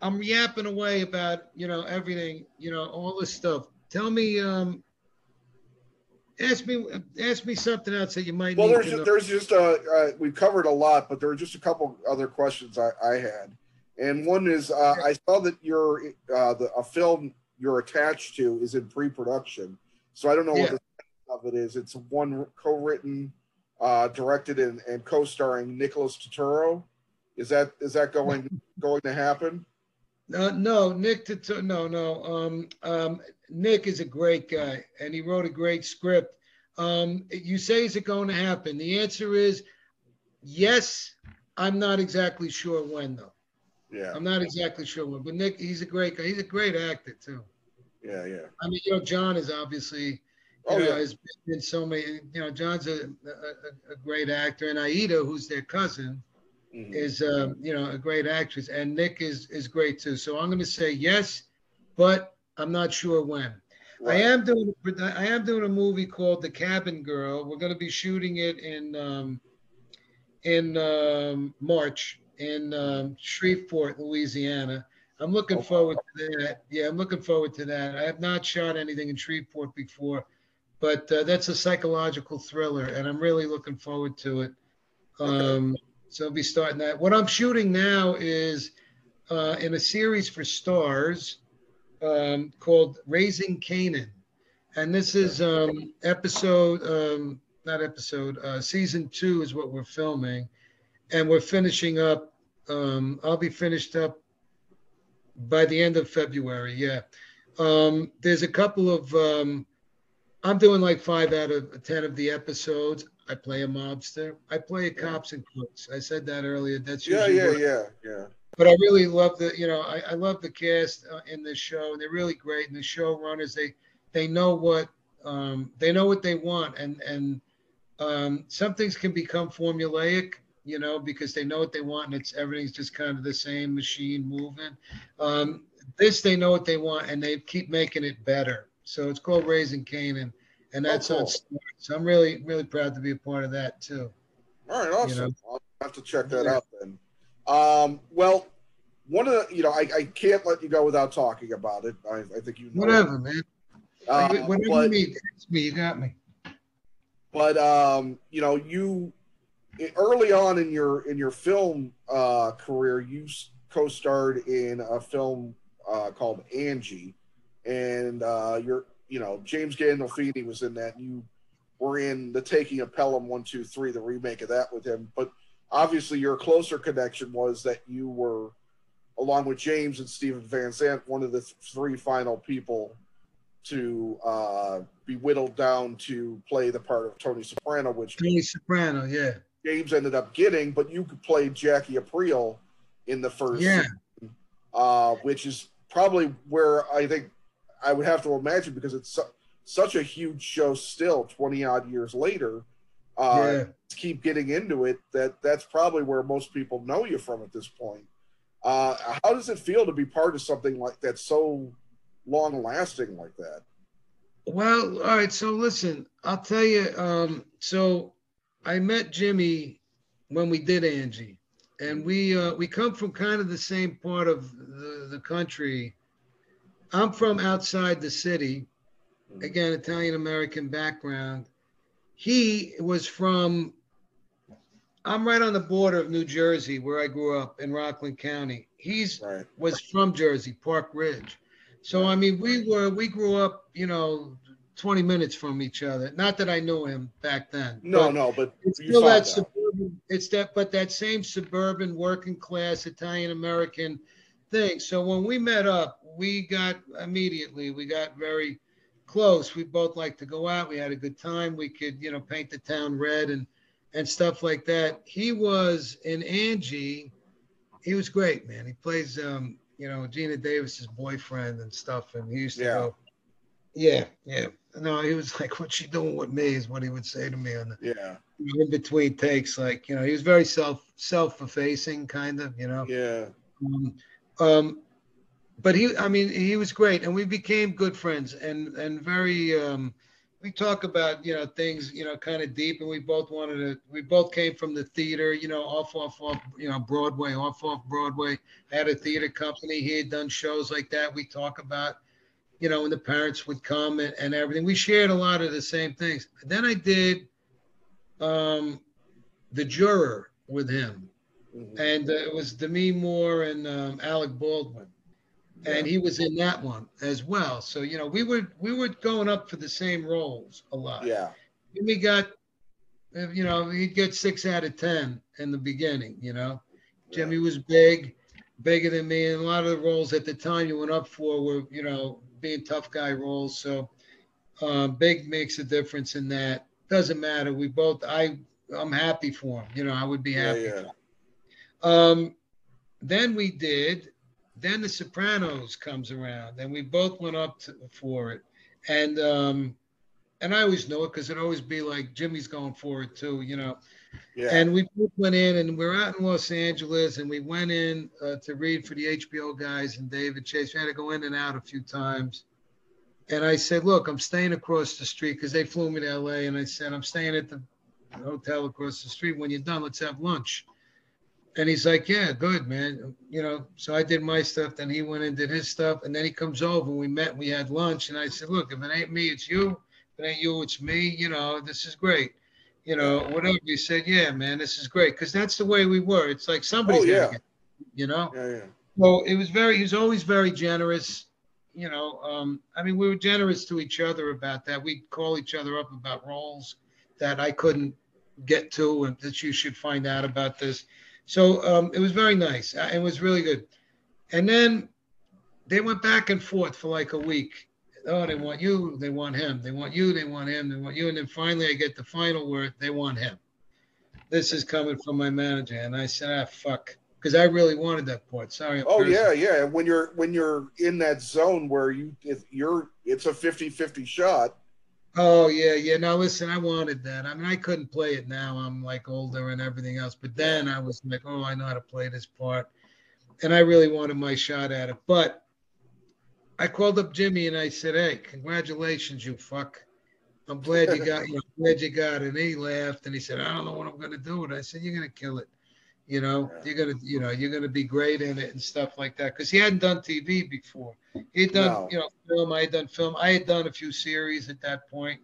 I'm yapping away about you know everything, you know, all this stuff. Tell me, um, ask me, ask me something else that you might. Well, there's just, there's just uh, uh, we covered a lot, but there are just a couple other questions I, I had, and one is uh, I saw that your uh, the a film you're attached to is in pre-production, so I don't know yeah. what the of it is. It's one co-written uh, directed and, and co-starring Nicholas Turturro. Is that is that going going to happen? No, no, Nick. Turturro, no, no. Um, um, Nick is a great guy, and he wrote a great script. Um, you say, is it going to happen? The answer is yes. I'm not exactly sure when, though. Yeah. I'm not exactly sure when, but Nick, he's a great guy. He's a great actor too. Yeah, yeah. I mean, you know, John is obviously oh, know, yeah. has been so many. You know, John's a, a, a great actor, and Aida, who's their cousin, mm-hmm. is um, you know a great actress, and Nick is is great too. So I'm going to say yes, but I'm not sure when. Right. I am doing I am doing a movie called The Cabin Girl. We're going to be shooting it in um, in um, March in um, Shreveport, Louisiana. I'm looking oh, forward to that. Yeah, I'm looking forward to that. I have not shot anything in Shreveport before, but uh, that's a psychological thriller, and I'm really looking forward to it. Um, so I'll be starting that. What I'm shooting now is uh, in a series for Starz um, called Raising Kanan. and this is um, episode, um, not episode, uh, season two is what we're filming, and we're finishing up. Um, I'll be finished up by the end of February. Yeah, um, there's a couple of um, I'm doing like five out of ten of the episodes. I play a mobster. I play a cops and crooks. I said that earlier. That's yeah, yeah, yeah, yeah. But I really love the, you know, I, I love the cast uh, in this show, and they're really great. And the showrunners, they they know what um, they know what they want, and and um, some things can become formulaic, you know, because they know what they want, and it's everything's just kind of the same machine moving. Um, this they know what they want, and they keep making it better. So it's called Raising Kanan, and oh, that's oh, cool. on. So I'm really, really proud to be a part of that too. All right, awesome. You know? I'll have to check that yeah. out then. Um, well, one of the, you know, I, I can't let you go without talking about it. I, I think you know. Whatever, man. Uh, Whatever but, you need, me. You got me. But um, you know, you early on in your in your film uh, career, you co-starred in a film uh, called Angie, and uh, you're you know James Gandolfini was in that. And you were in the Taking of Pelham one two three, the remake of that with him. But obviously, your closer connection was that you were, along with James and Steven Van Zandt, one of the th- three final people to uh, be whittled down to play the part of Tony Soprano, which Tony Soprano, yeah. James ended up getting, but you could play Jackie Aprile in the first, yeah. Season, uh, which is probably where I think I would have to imagine because it's su- such a huge show still, twenty odd years later. Uh, yeah. Keep getting into it. That that's probably where most people know you from at this point. Uh, how does it feel to be part of something like that so long lasting like that? Well, all right. So listen, I'll tell you. Um, so I met Jimmy when we did Angie, and we uh, we come from kind of the same part of the, the country. I'm from outside the city, again Italian American background. He was from. I'm right on the border of New Jersey, where I grew up in Rockland County. He's right. was from Jersey, Park Ridge. So I mean, we were we grew up, you know, 20 minutes from each other. Not that I knew him back then. No, no, but it's still that, that suburban. It's that, but that same suburban working class Italian American thing. So when we met up, we got immediately we got very close. We both like to go out. We had a good time. We could, you know, paint the town red and and stuff like that. He was in Angie. He was great, man. He plays um, you know, Geena Davis's boyfriend and stuff. And he used to yeah. go, yeah, yeah. No, he was like, "What's she doing with me?" Is what he would say to me on the yeah in between takes. Like, you know, he was very self self effacing, kind of, you know. Yeah. Um, um, but he, I mean, he was great, and we became good friends, and and very um, we talk about you know things you know kind of deep and we both wanted to we both came from the theater you know off off off you know broadway off off broadway. I had a theater company. He had done shows like that. We talk about you know when the parents would come and, and everything. We shared a lot of the same things. Then i did um the juror with him. Mm-hmm. and uh, it was demi moore and um, alec baldwin and he was in that one as well. So you know, we were we were going up for the same roles a lot. Yeah. And we got, you know, he'd get six out of ten in the beginning. You know, Jimmy was big, bigger than me, and a lot of the roles at the time you went up for were, you know, being tough guy roles. So um, big makes a difference in that. Doesn't matter. We both. I I'm happy for him. You know, I would be happy. Yeah, yeah. Um, then we did then The Sopranos comes around, and we both went up to, for it, and um, and I always know it because it always be like Jimmy's going for it too, you know. Yeah. And we both went in, and we're out in Los Angeles, and we went in uh, to read for the HBO guys and David Chase. We had to go in and out a few times. And I said, "Look, I'm staying across the street because they flew me to LA." And I said, "I'm staying at the hotel across the street. When you're done, let's have lunch." And he's like, yeah, good, man. You know, so I did my stuff. Then he went and did his stuff. And then he comes over. We met. We had lunch. And I said, look, if it ain't me, it's you. If it ain't you, it's me. You know, this is great. You know, whatever. He said, yeah, man, this is great. Because that's the way we were. It's like somebody's oh, yeah. Get, you know? Yeah, yeah. Well, it was very, he was always very generous. You know, um, I mean, we were generous to each other about that. We'd call each other up about roles that I couldn't get to and that you should find out about this so um, it was very nice. Uh, it was really good. And then they went back and forth for like a week. Oh, they want you, they want him. They want you, they want him, they want you. And then finally I get the final word, they want him. This is coming from my manager. And I said, ah, fuck. Because I really wanted that part. Sorry. Oh yeah, yeah. When you're when you're in that zone where you if you're it's a 50-50 shot Oh yeah, yeah. Now listen, I wanted that. I mean, I couldn't play it now. I'm like older and everything else. But then I was like, oh, I know how to play this part, and I really wanted my shot at it. But I called up Jimmy and I said, hey, congratulations, you fuck. I'm glad you got. You know, glad you got it. And he laughed and he said, I don't know what I'm gonna do with it. I said, you're gonna kill it. You know, yeah. you're gonna, you know, you're gonna be great in it and stuff like that. Because he hadn't done TV before. He had done, no. you know, film. I had done film. I had done a few series at that point.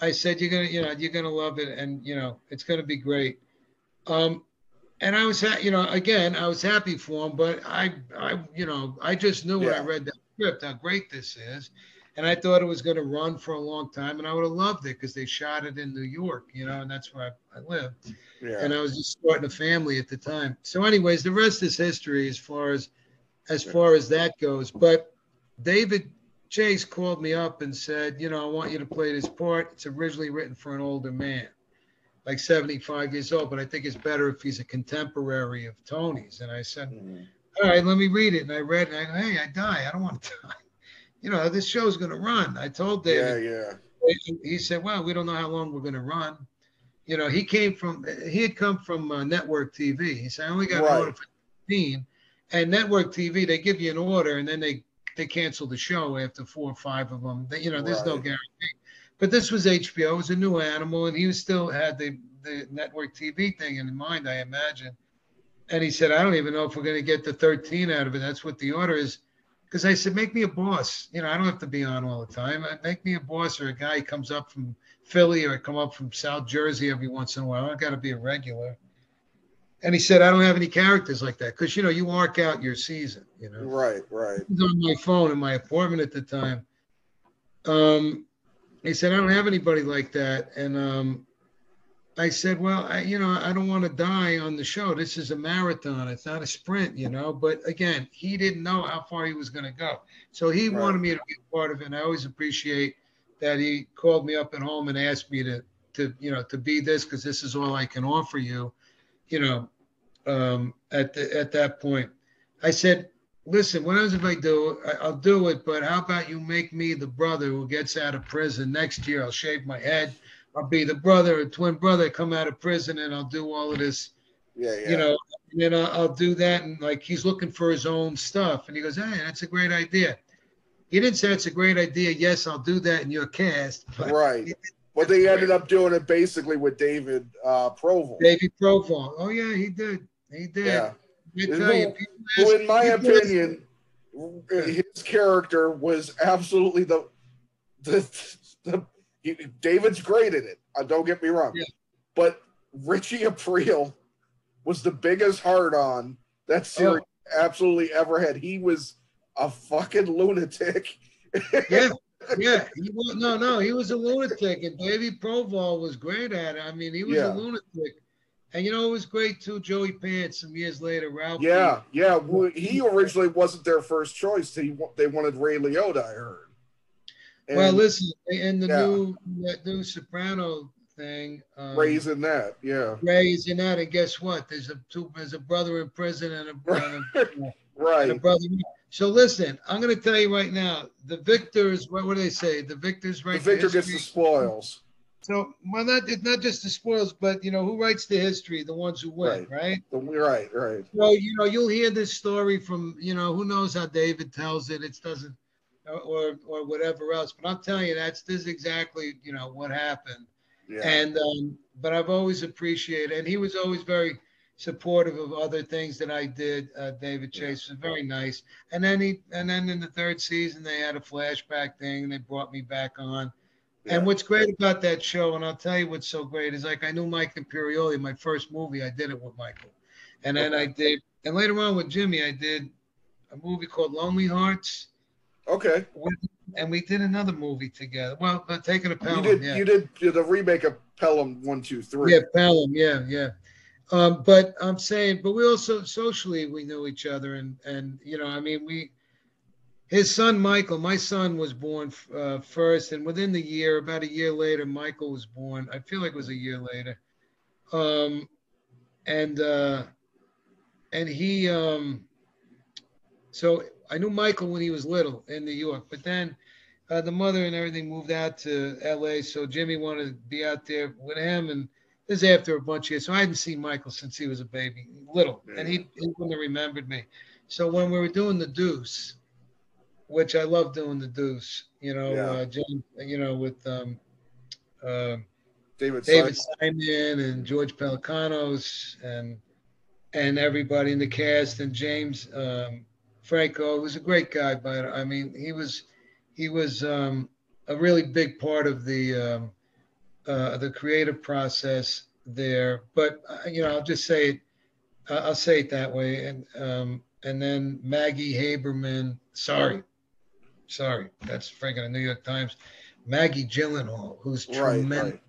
I said, you're gonna, you know, you're gonna love it, and you know, it's gonna be great. Um, and I was, ha- you know, again, I was happy for him, but I, I, you know, I just knew when I read that script how great this is, and I thought it was going to run for a long time, and I would have loved it because they shot it in New York, you know, and that's where I, I live, Yeah. and I was just starting a family at the time. So, anyways, the rest is history as far as, as far as that goes. But David Chase called me up and said, you know, I want you to play this part. It's originally written for an older man like 75 years old, but I think it's better if he's a contemporary of Tony's. And I said, Mhm. all right, let me read it. And I read it. And I go, hey, I die. I don't want to die. You know, this show's going to run. I told Yeah, David. yeah. He said, well, we don't know how long we're going to run. You know, he came from, he had come from uh, network TV. He said, I only got Right. an order for 15. And network TV, they give you an order and then they, they cancel the show after four or five of them. They, you know, there's no guarantee. But this was HBO. It was a new animal, and he was still had the the network TV thing in mind, I imagine. And he said, I don't even know if we're going to get the 13 out of it. That's what the order is. Because I said, make me a boss. You know, I don't have to be on all the time. Uh, Make me a boss or a guy who comes up from Philly or come up from South Jersey every once in a while. I got to be a regular. And he said, I don't have any characters like that because, you know, you arc out your season, you know Right, right. was on my phone in my apartment at the time. Um, he said, I don't have anybody like that. And um, I said, well, I, you know, I don't want to die on the show. This is a marathon. It's not a sprint, you know. But again, he didn't know how far he was going to go. So he Right. wanted me to be a part of it. And I always appreciate that he called me up at home and asked me to, to you know, to be this because this is all I can offer you, you know, um, at the, at that point. I said, listen, what else if I do? I'll do it, but how about you make me the brother who gets out of prison next year? I'll shave my head. I'll be the brother, a twin brother, come out of prison, and I'll do all of this, Yeah, yeah. you know. And then I'll, I'll do that, and like he's looking for his own stuff, and he goes, "Hey, that's a great idea." He didn't say it's a great idea. Yes, I'll do that in your cast. But right. But they ended up doing it basically with David uh Proval. David Proval. Oh yeah, he did. He did. Yeah. Who- you, Who, in my opinion, his character was absolutely the the, the he, David's great in it. Uh, don't get me wrong, Yeah. but Richie Aprile was the biggest hard on that series Oh. absolutely ever had. He was a fucking lunatic. yeah, yeah. He was, no, no, he was a lunatic, and Davey Proval was great at it. I mean, he was Yeah. a lunatic, and you know it was great too. Joey Pants some years later, Ralph. yeah, yeah. well, He originally wasn't their first choice. He they wanted Ray Liotta, I heard. Well, listen, in the Yeah. new that new Soprano thing, um, Ray's in that, yeah, Ray's in that, and guess what? There's a two, there's a brother in prison and a, and a, and a right. brother. So listen, I'm going to tell you right now, the victors. What, what do they say? The victors The right. victor gets the spoils. So, well, not it's not just the spoils, but you know who writes the history? The ones who win, right? The- Right, right. So you know you'll hear this story from you know who knows how David tells it. It doesn't, or or whatever else. But I'm telling you, that's this is exactly you know what happened. Yeah. And um, but I've always appreciated, and he was always very supportive of other things that I did. Uh, David Chase was very nice. And then he, and then in the third season they had a flashback thing, and they brought me back on. Yeah. And what's great about that show, and I'll tell you what's so great, is like I knew Mike Imperioli. My first movie, I did it with Michael, and then I did, and later on with Jimmy, I did a movie called Lonely Hearts, Okay. and we did another movie together. Well, but taking a You did yeah. you did the remake of Pelham one two three. Yeah, Pelham. Yeah, yeah. Um, but I'm saying, but we also socially we knew each other, and and you know, I mean, we. His son Michael, my son was born uh, first, and within the year, about a year later, Michael was born. I feel like it was a year later, um, and uh, and he, um, so I knew Michael when he was little in New York, but then uh, the mother and everything moved out to L.A. So Jimmy wanted to be out there with him, and this is after a bunch of years. So I hadn't seen Michael since he was a baby, little, and he, he wouldn't have remembered me. So when we were doing the Deuce, which I love doing the Deuce, you know, Yeah. uh, Jim, you know, with um, uh, David, David Simon. Simon and George Pelecanos and and everybody in the cast and James um, Franco, was a great guy, but I mean he was he was um, a really big part of the um, uh, the creative process there. But uh, you know, I'll just say it. Uh, I'll say it that way. And um, and then Maggie Haberman. Sorry, sorry, that's freaking the New York Times. Maggie Gyllenhaal, who's Right, tremendous. right.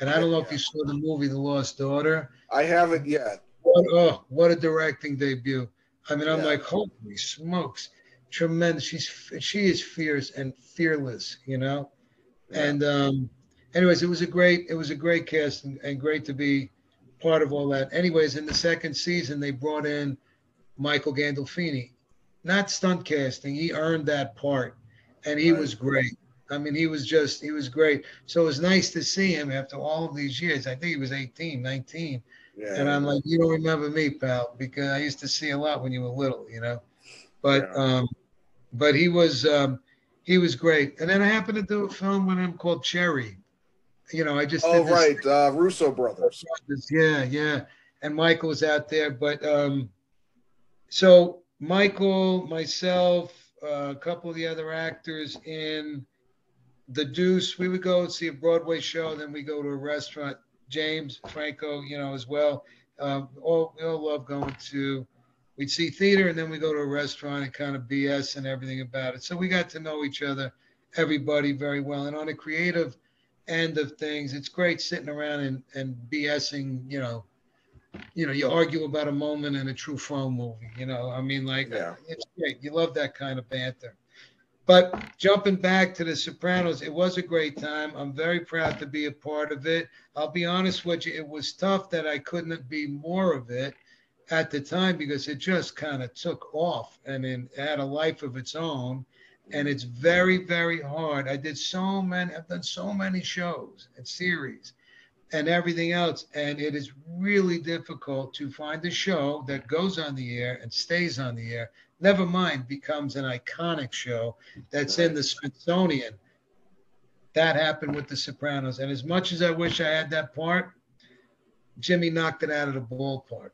And I don't know if you saw the movie The Lost Daughter. I haven't yet. What, oh, what a directing debut! I mean, I'm Yeah. like, holy smokes, tremendous. She's she is fierce and fearless, you know. And um, anyways, it was a great it was a great cast and, and great to be part of all that. Anyways, in the second season, they brought in Michael Gandolfini, not stunt casting. He earned that part, and he Right. was great. I mean, he was just he was great. So it was nice to see him after all of these years. I think he was 18, 19. Yeah. And I'm like, you don't remember me, pal, because I used to see a lot when you were little, you know. But Yeah. um, but he was um, he was great. And then I happened to do a film with him called Cherry. You know, I just oh right, uh, Russo brothers. yeah, yeah. And Michael was out there, but um, so Michael, myself, uh, a couple of the other actors in the Deuce, we would go and see a Broadway show, then we go to a restaurant. James Franco, you know, as well. Um, all we all love going to. We'd see theater, and then we go to a restaurant and kind of BS and everything about it. So we got to know each other, everybody very well. And on a creative end of things, it's great sitting around and, and BSing, you know, you know, you argue about a moment in a Truffaut movie, you know. I mean, like Yeah. it's great. You love that kind of banter. But jumping back to the Sopranos, it was a great time. I'm very proud to be a part of it. I'll be honest with you, it was tough that I couldn't be more of it at the time because it just kind of took off and it had a life of its own. And it's very, very hard. I did so many, I've done so many shows and series and everything else. And it is really difficult to find a show that goes on the air and stays on the air. Never mind, becomes an iconic show that's in the Smithsonian. That happened with The Sopranos. And as much as I wish I had that part, Jimmy knocked it out of the ballpark.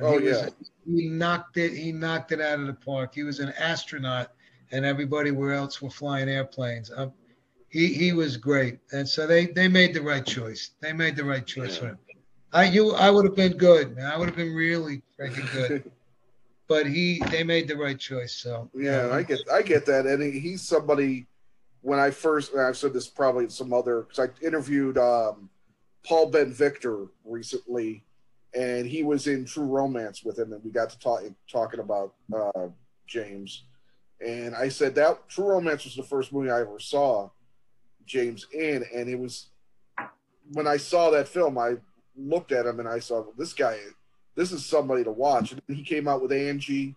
Oh, he yeah. he knocked it. He knocked it out of the park. He was an astronaut, and everybody where else were flying airplanes. Um, he he was great, and so they they made the right choice. They made the right choice Yeah. for him. I you I would have been good. man. I would have been really freaking good. but he they made the right choice. So Yeah, I get I get that, and he, he's somebody. When I first, I've said this probably in some other, because I interviewed um, Paul Ben Victor recently, and he was in True Romance with him, and we got to talk talking about uh, James, and I said that True Romance was the first movie I ever saw James in, and it was when I saw that film, I looked at him and I saw well, this guy, this is somebody to watch. And he came out with Angie,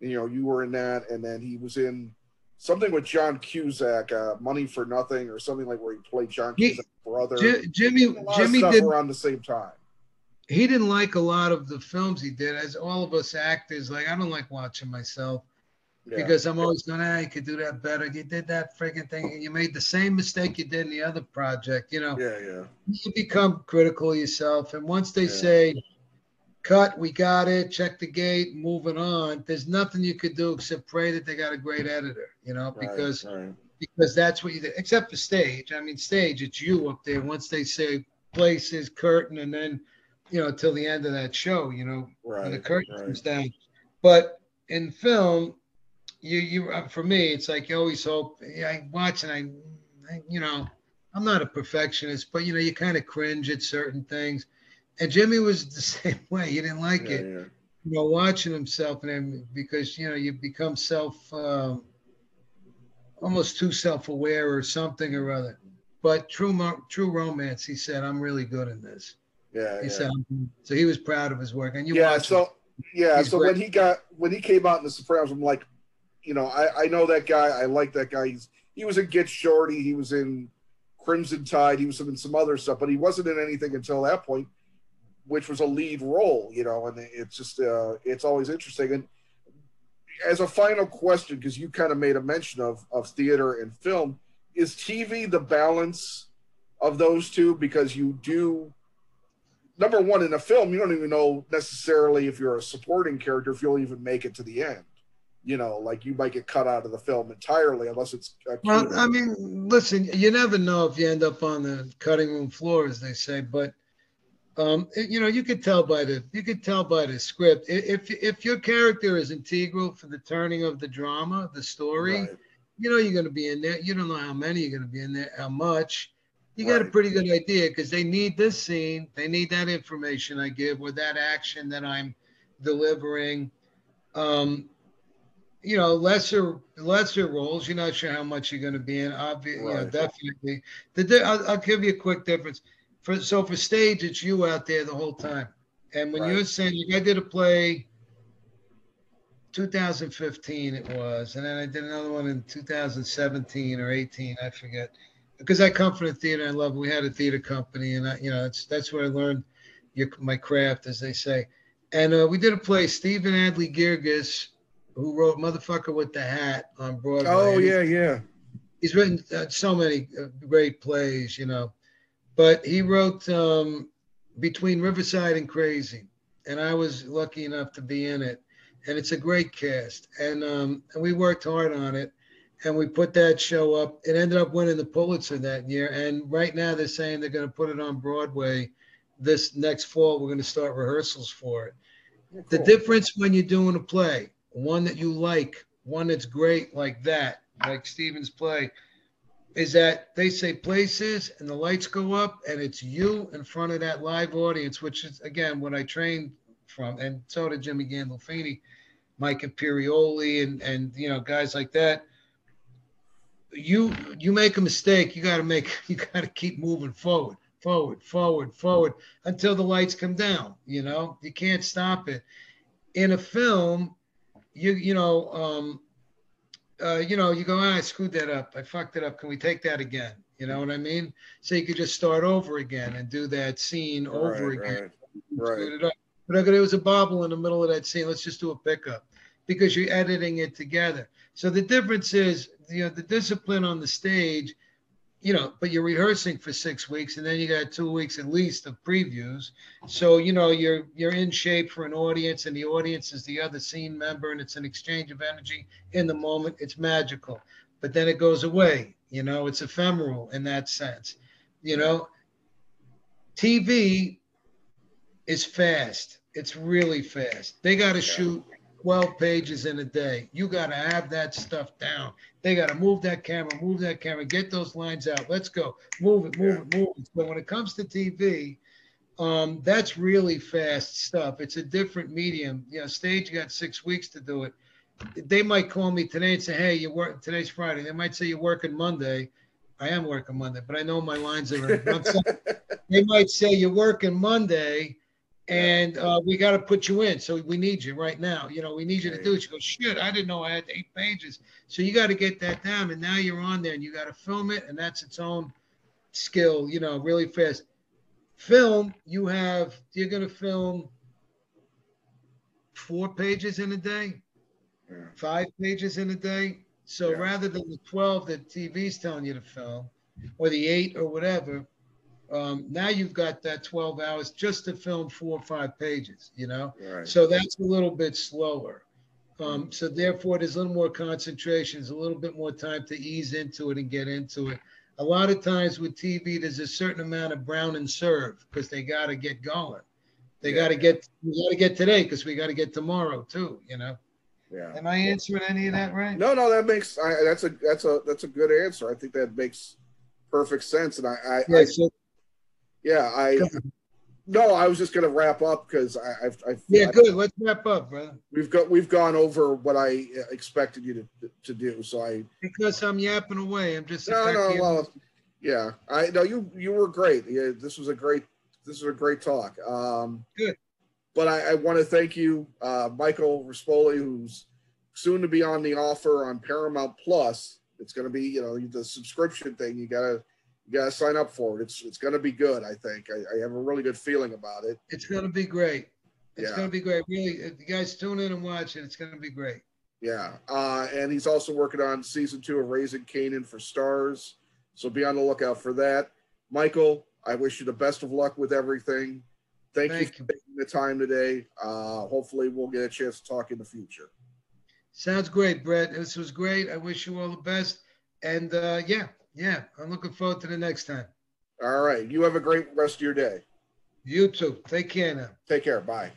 you know, you were in that, and then he was in something with John Cusack, uh, Money for Nothing, or something like where he played John Cusack's brother. Ji- Jimmy Jimmy stuff did around the same time. he didn't like a lot of the films he did. As all of us actors, like I don't like watching myself. Yeah. because I'm always going, ah, you could do that better. You did that freaking thing, and you made the same mistake you did in the other project. You know, yeah, yeah, you become critical of yourself. And once they Yeah. say, cut, we got it, check the gate, moving on, there's nothing you could do except pray that they got a great editor, you know, Right, because right. because that's what you do, except for stage. I mean, stage, it's you up there. Once they say places, curtain, and then, you know, till the end of that show, you know, when the curtain right. comes down. But in film, you you uh, for me, it's like you always hope. I watch and I, I, you know, I'm not a perfectionist, but you know, you kind of cringe at certain things. And Jimmy was the same way. He didn't like Yeah, it, yeah. you know, watching himself and then because you know you become self, um, almost too self-aware or something or other. But true, true romance. He said, "I'm really good in this." yeah, He yeah. said, so he was proud of his work. And you yeah, so yeah, He's so great. when he got when he came out in the Sopranos, I'm like, you know, I, I know that guy. I like that guy. He's he was in Get Shorty. He was in Crimson Tide. He was in some other stuff, but he wasn't in anything until that point, which was a lead role. You know, and it's just uh, it's always interesting. And as a final question, because you kind of made a mention of of theater and film, is TV the balance of those two? Because you do number one in a film you don't even know necessarily if you're a supporting character if you'll even make it to the end you know like you might get cut out of the film entirely unless it's Well, I mean, listen, you never know if you end up on the cutting room floor, as they say. But Um, you know, you could tell by the you could tell by the script if if your character is integral for the turning of the drama, the story. Right. You know, you're going to be in there. You don't know how many you're going to be in there, how much. You got a pretty good idea because they need this scene, they need that information I give or that action that I'm delivering. Um, you know, lesser lesser roles. You're not sure how much you're going to be in. Obviously, right. you know, definitely. The I'll, I'll give you a quick difference for so for stage, it's you out there the whole time. And when right. you're saying I did a play 2015 it was, and then I did another one in 2017 or 18, I forget. Because I come from the theater I love. We had a theater company, and I, you know, it's that's where I learned your, my craft, as they say. And uh, we did a play. Stephen Adly Guirgis, who wrote "Motherfucker with the Hat" on Broadway. Oh yeah, yeah. He's written uh, so many uh, great plays, you know. But he wrote um, Between Riverside and Crazy, and I was lucky enough to be in it. And it's a great cast, and um, and we worked hard on it, and we put that show up. It ended up winning the Pulitzer that year, and right now they're saying they're going to put it on Broadway this next fall. We're going to start rehearsals for it. cool. The difference when you're doing a play, one that you like, one that's great like that, like Steven's play, is that they say places and the lights go up and it's you in front of that live audience, which is again what I trained from, and so did Jimmy Gandolfini, Mike Imperioli, and and you know guys like that. You you make a mistake, you got to make you got to keep moving forward, forward, forward, forward until the lights come down. You know you can't stop it. In a film, you you know um, uh, you know, you go, oh, I screwed that up. I fucked it up. Can we take that again? You know what I mean? So you could just start over again and do that scene over right, again. Right. right. But if there was a bobble in the middle of that scene, let's just do a pickup because you're editing it together. So the difference is, you know, the discipline on the stage you know, but you're rehearsing for six weeks, and then you got two weeks at least of previews. So you know you're you're in shape for an audience, and the audience is the other scene member, and it's an exchange of energy in the moment. It's magical, but then it goes away. You know, it's ephemeral in that sense. You know, TV is fast. It's really fast. They got to shoot 12 pages in a day. You got to have that stuff down. They got to move that camera, move that camera, get those lines out. Let's go. Move it, move it, move it. So when it comes to TV, um, that's really fast stuff. It's a different medium. You know, stage you got six weeks to do it. They might call me today and say, "Hey, you work today's Friday." They might say you're working Monday. I am working Monday, but I know my lines are. they might say you're working Monday and uh, we got to put you in. So we need you right now. You know, we need you to do it. She goes, shit, I didn't know I had eight pages. So you got to get that down. And now you're on there and you got to film it. And that's its own skill, you know, really fast. Film, you have, you're going to film four pages in a day, yeah. five pages in a day. So yeah. rather than the 12 that TV's telling you to film, or the eight or whatever, um, now you've got that 12 hours just to film four or five pages, you know? Right. So that's a little bit slower. Um, so therefore, there's a little more concentration, there's a little bit more time to ease into it and get into it. A lot of times with TV, there's a certain amount of brown and serve because they got to get going. They yeah, got to get, we got to get today because we got to get tomorrow too, you know? Yeah. Am I answering any of that right? No, no, that makes I, that's a that's a that's a good answer. I think that makes perfect sense, and I I, yeah, I, so yeah, I. No, I was just going to wrap up because I, I've, I've, Yeah, good. Let's wrap up, brother. We've got we've gone over what I expected you to to do, so I. Because I'm yapping away. I'm just. No, no, well, yeah. I know you you were great. Yeah, this was a great this was a great talk. Um, good. But I, I want to thank you, uh, Michael Rispoli, who's soon to be on the offer on Paramount Plus. It's going to be you know the subscription thing. You got to you gotta sign up for it. It's it's gonna be good. I think I, I have a really good feeling about it. It's gonna be great. It's yeah. gonna be great. Really, you guys tune in and watch it. It's gonna be great. Yeah, uh, and he's also working on season two of Raising Kanan for Starz, so be on the lookout for that. Michael, I wish you the best of luck with everything. Thank, Thank you for you. taking the time today. Uh, hopefully, we'll get a chance to talk in the future. Sounds great, Brett. This was great. I wish you all the best. And uh, yeah, yeah, I'm looking forward to the next time. All right. You have a great rest of your day. You too. Take care now. Take care. Bye.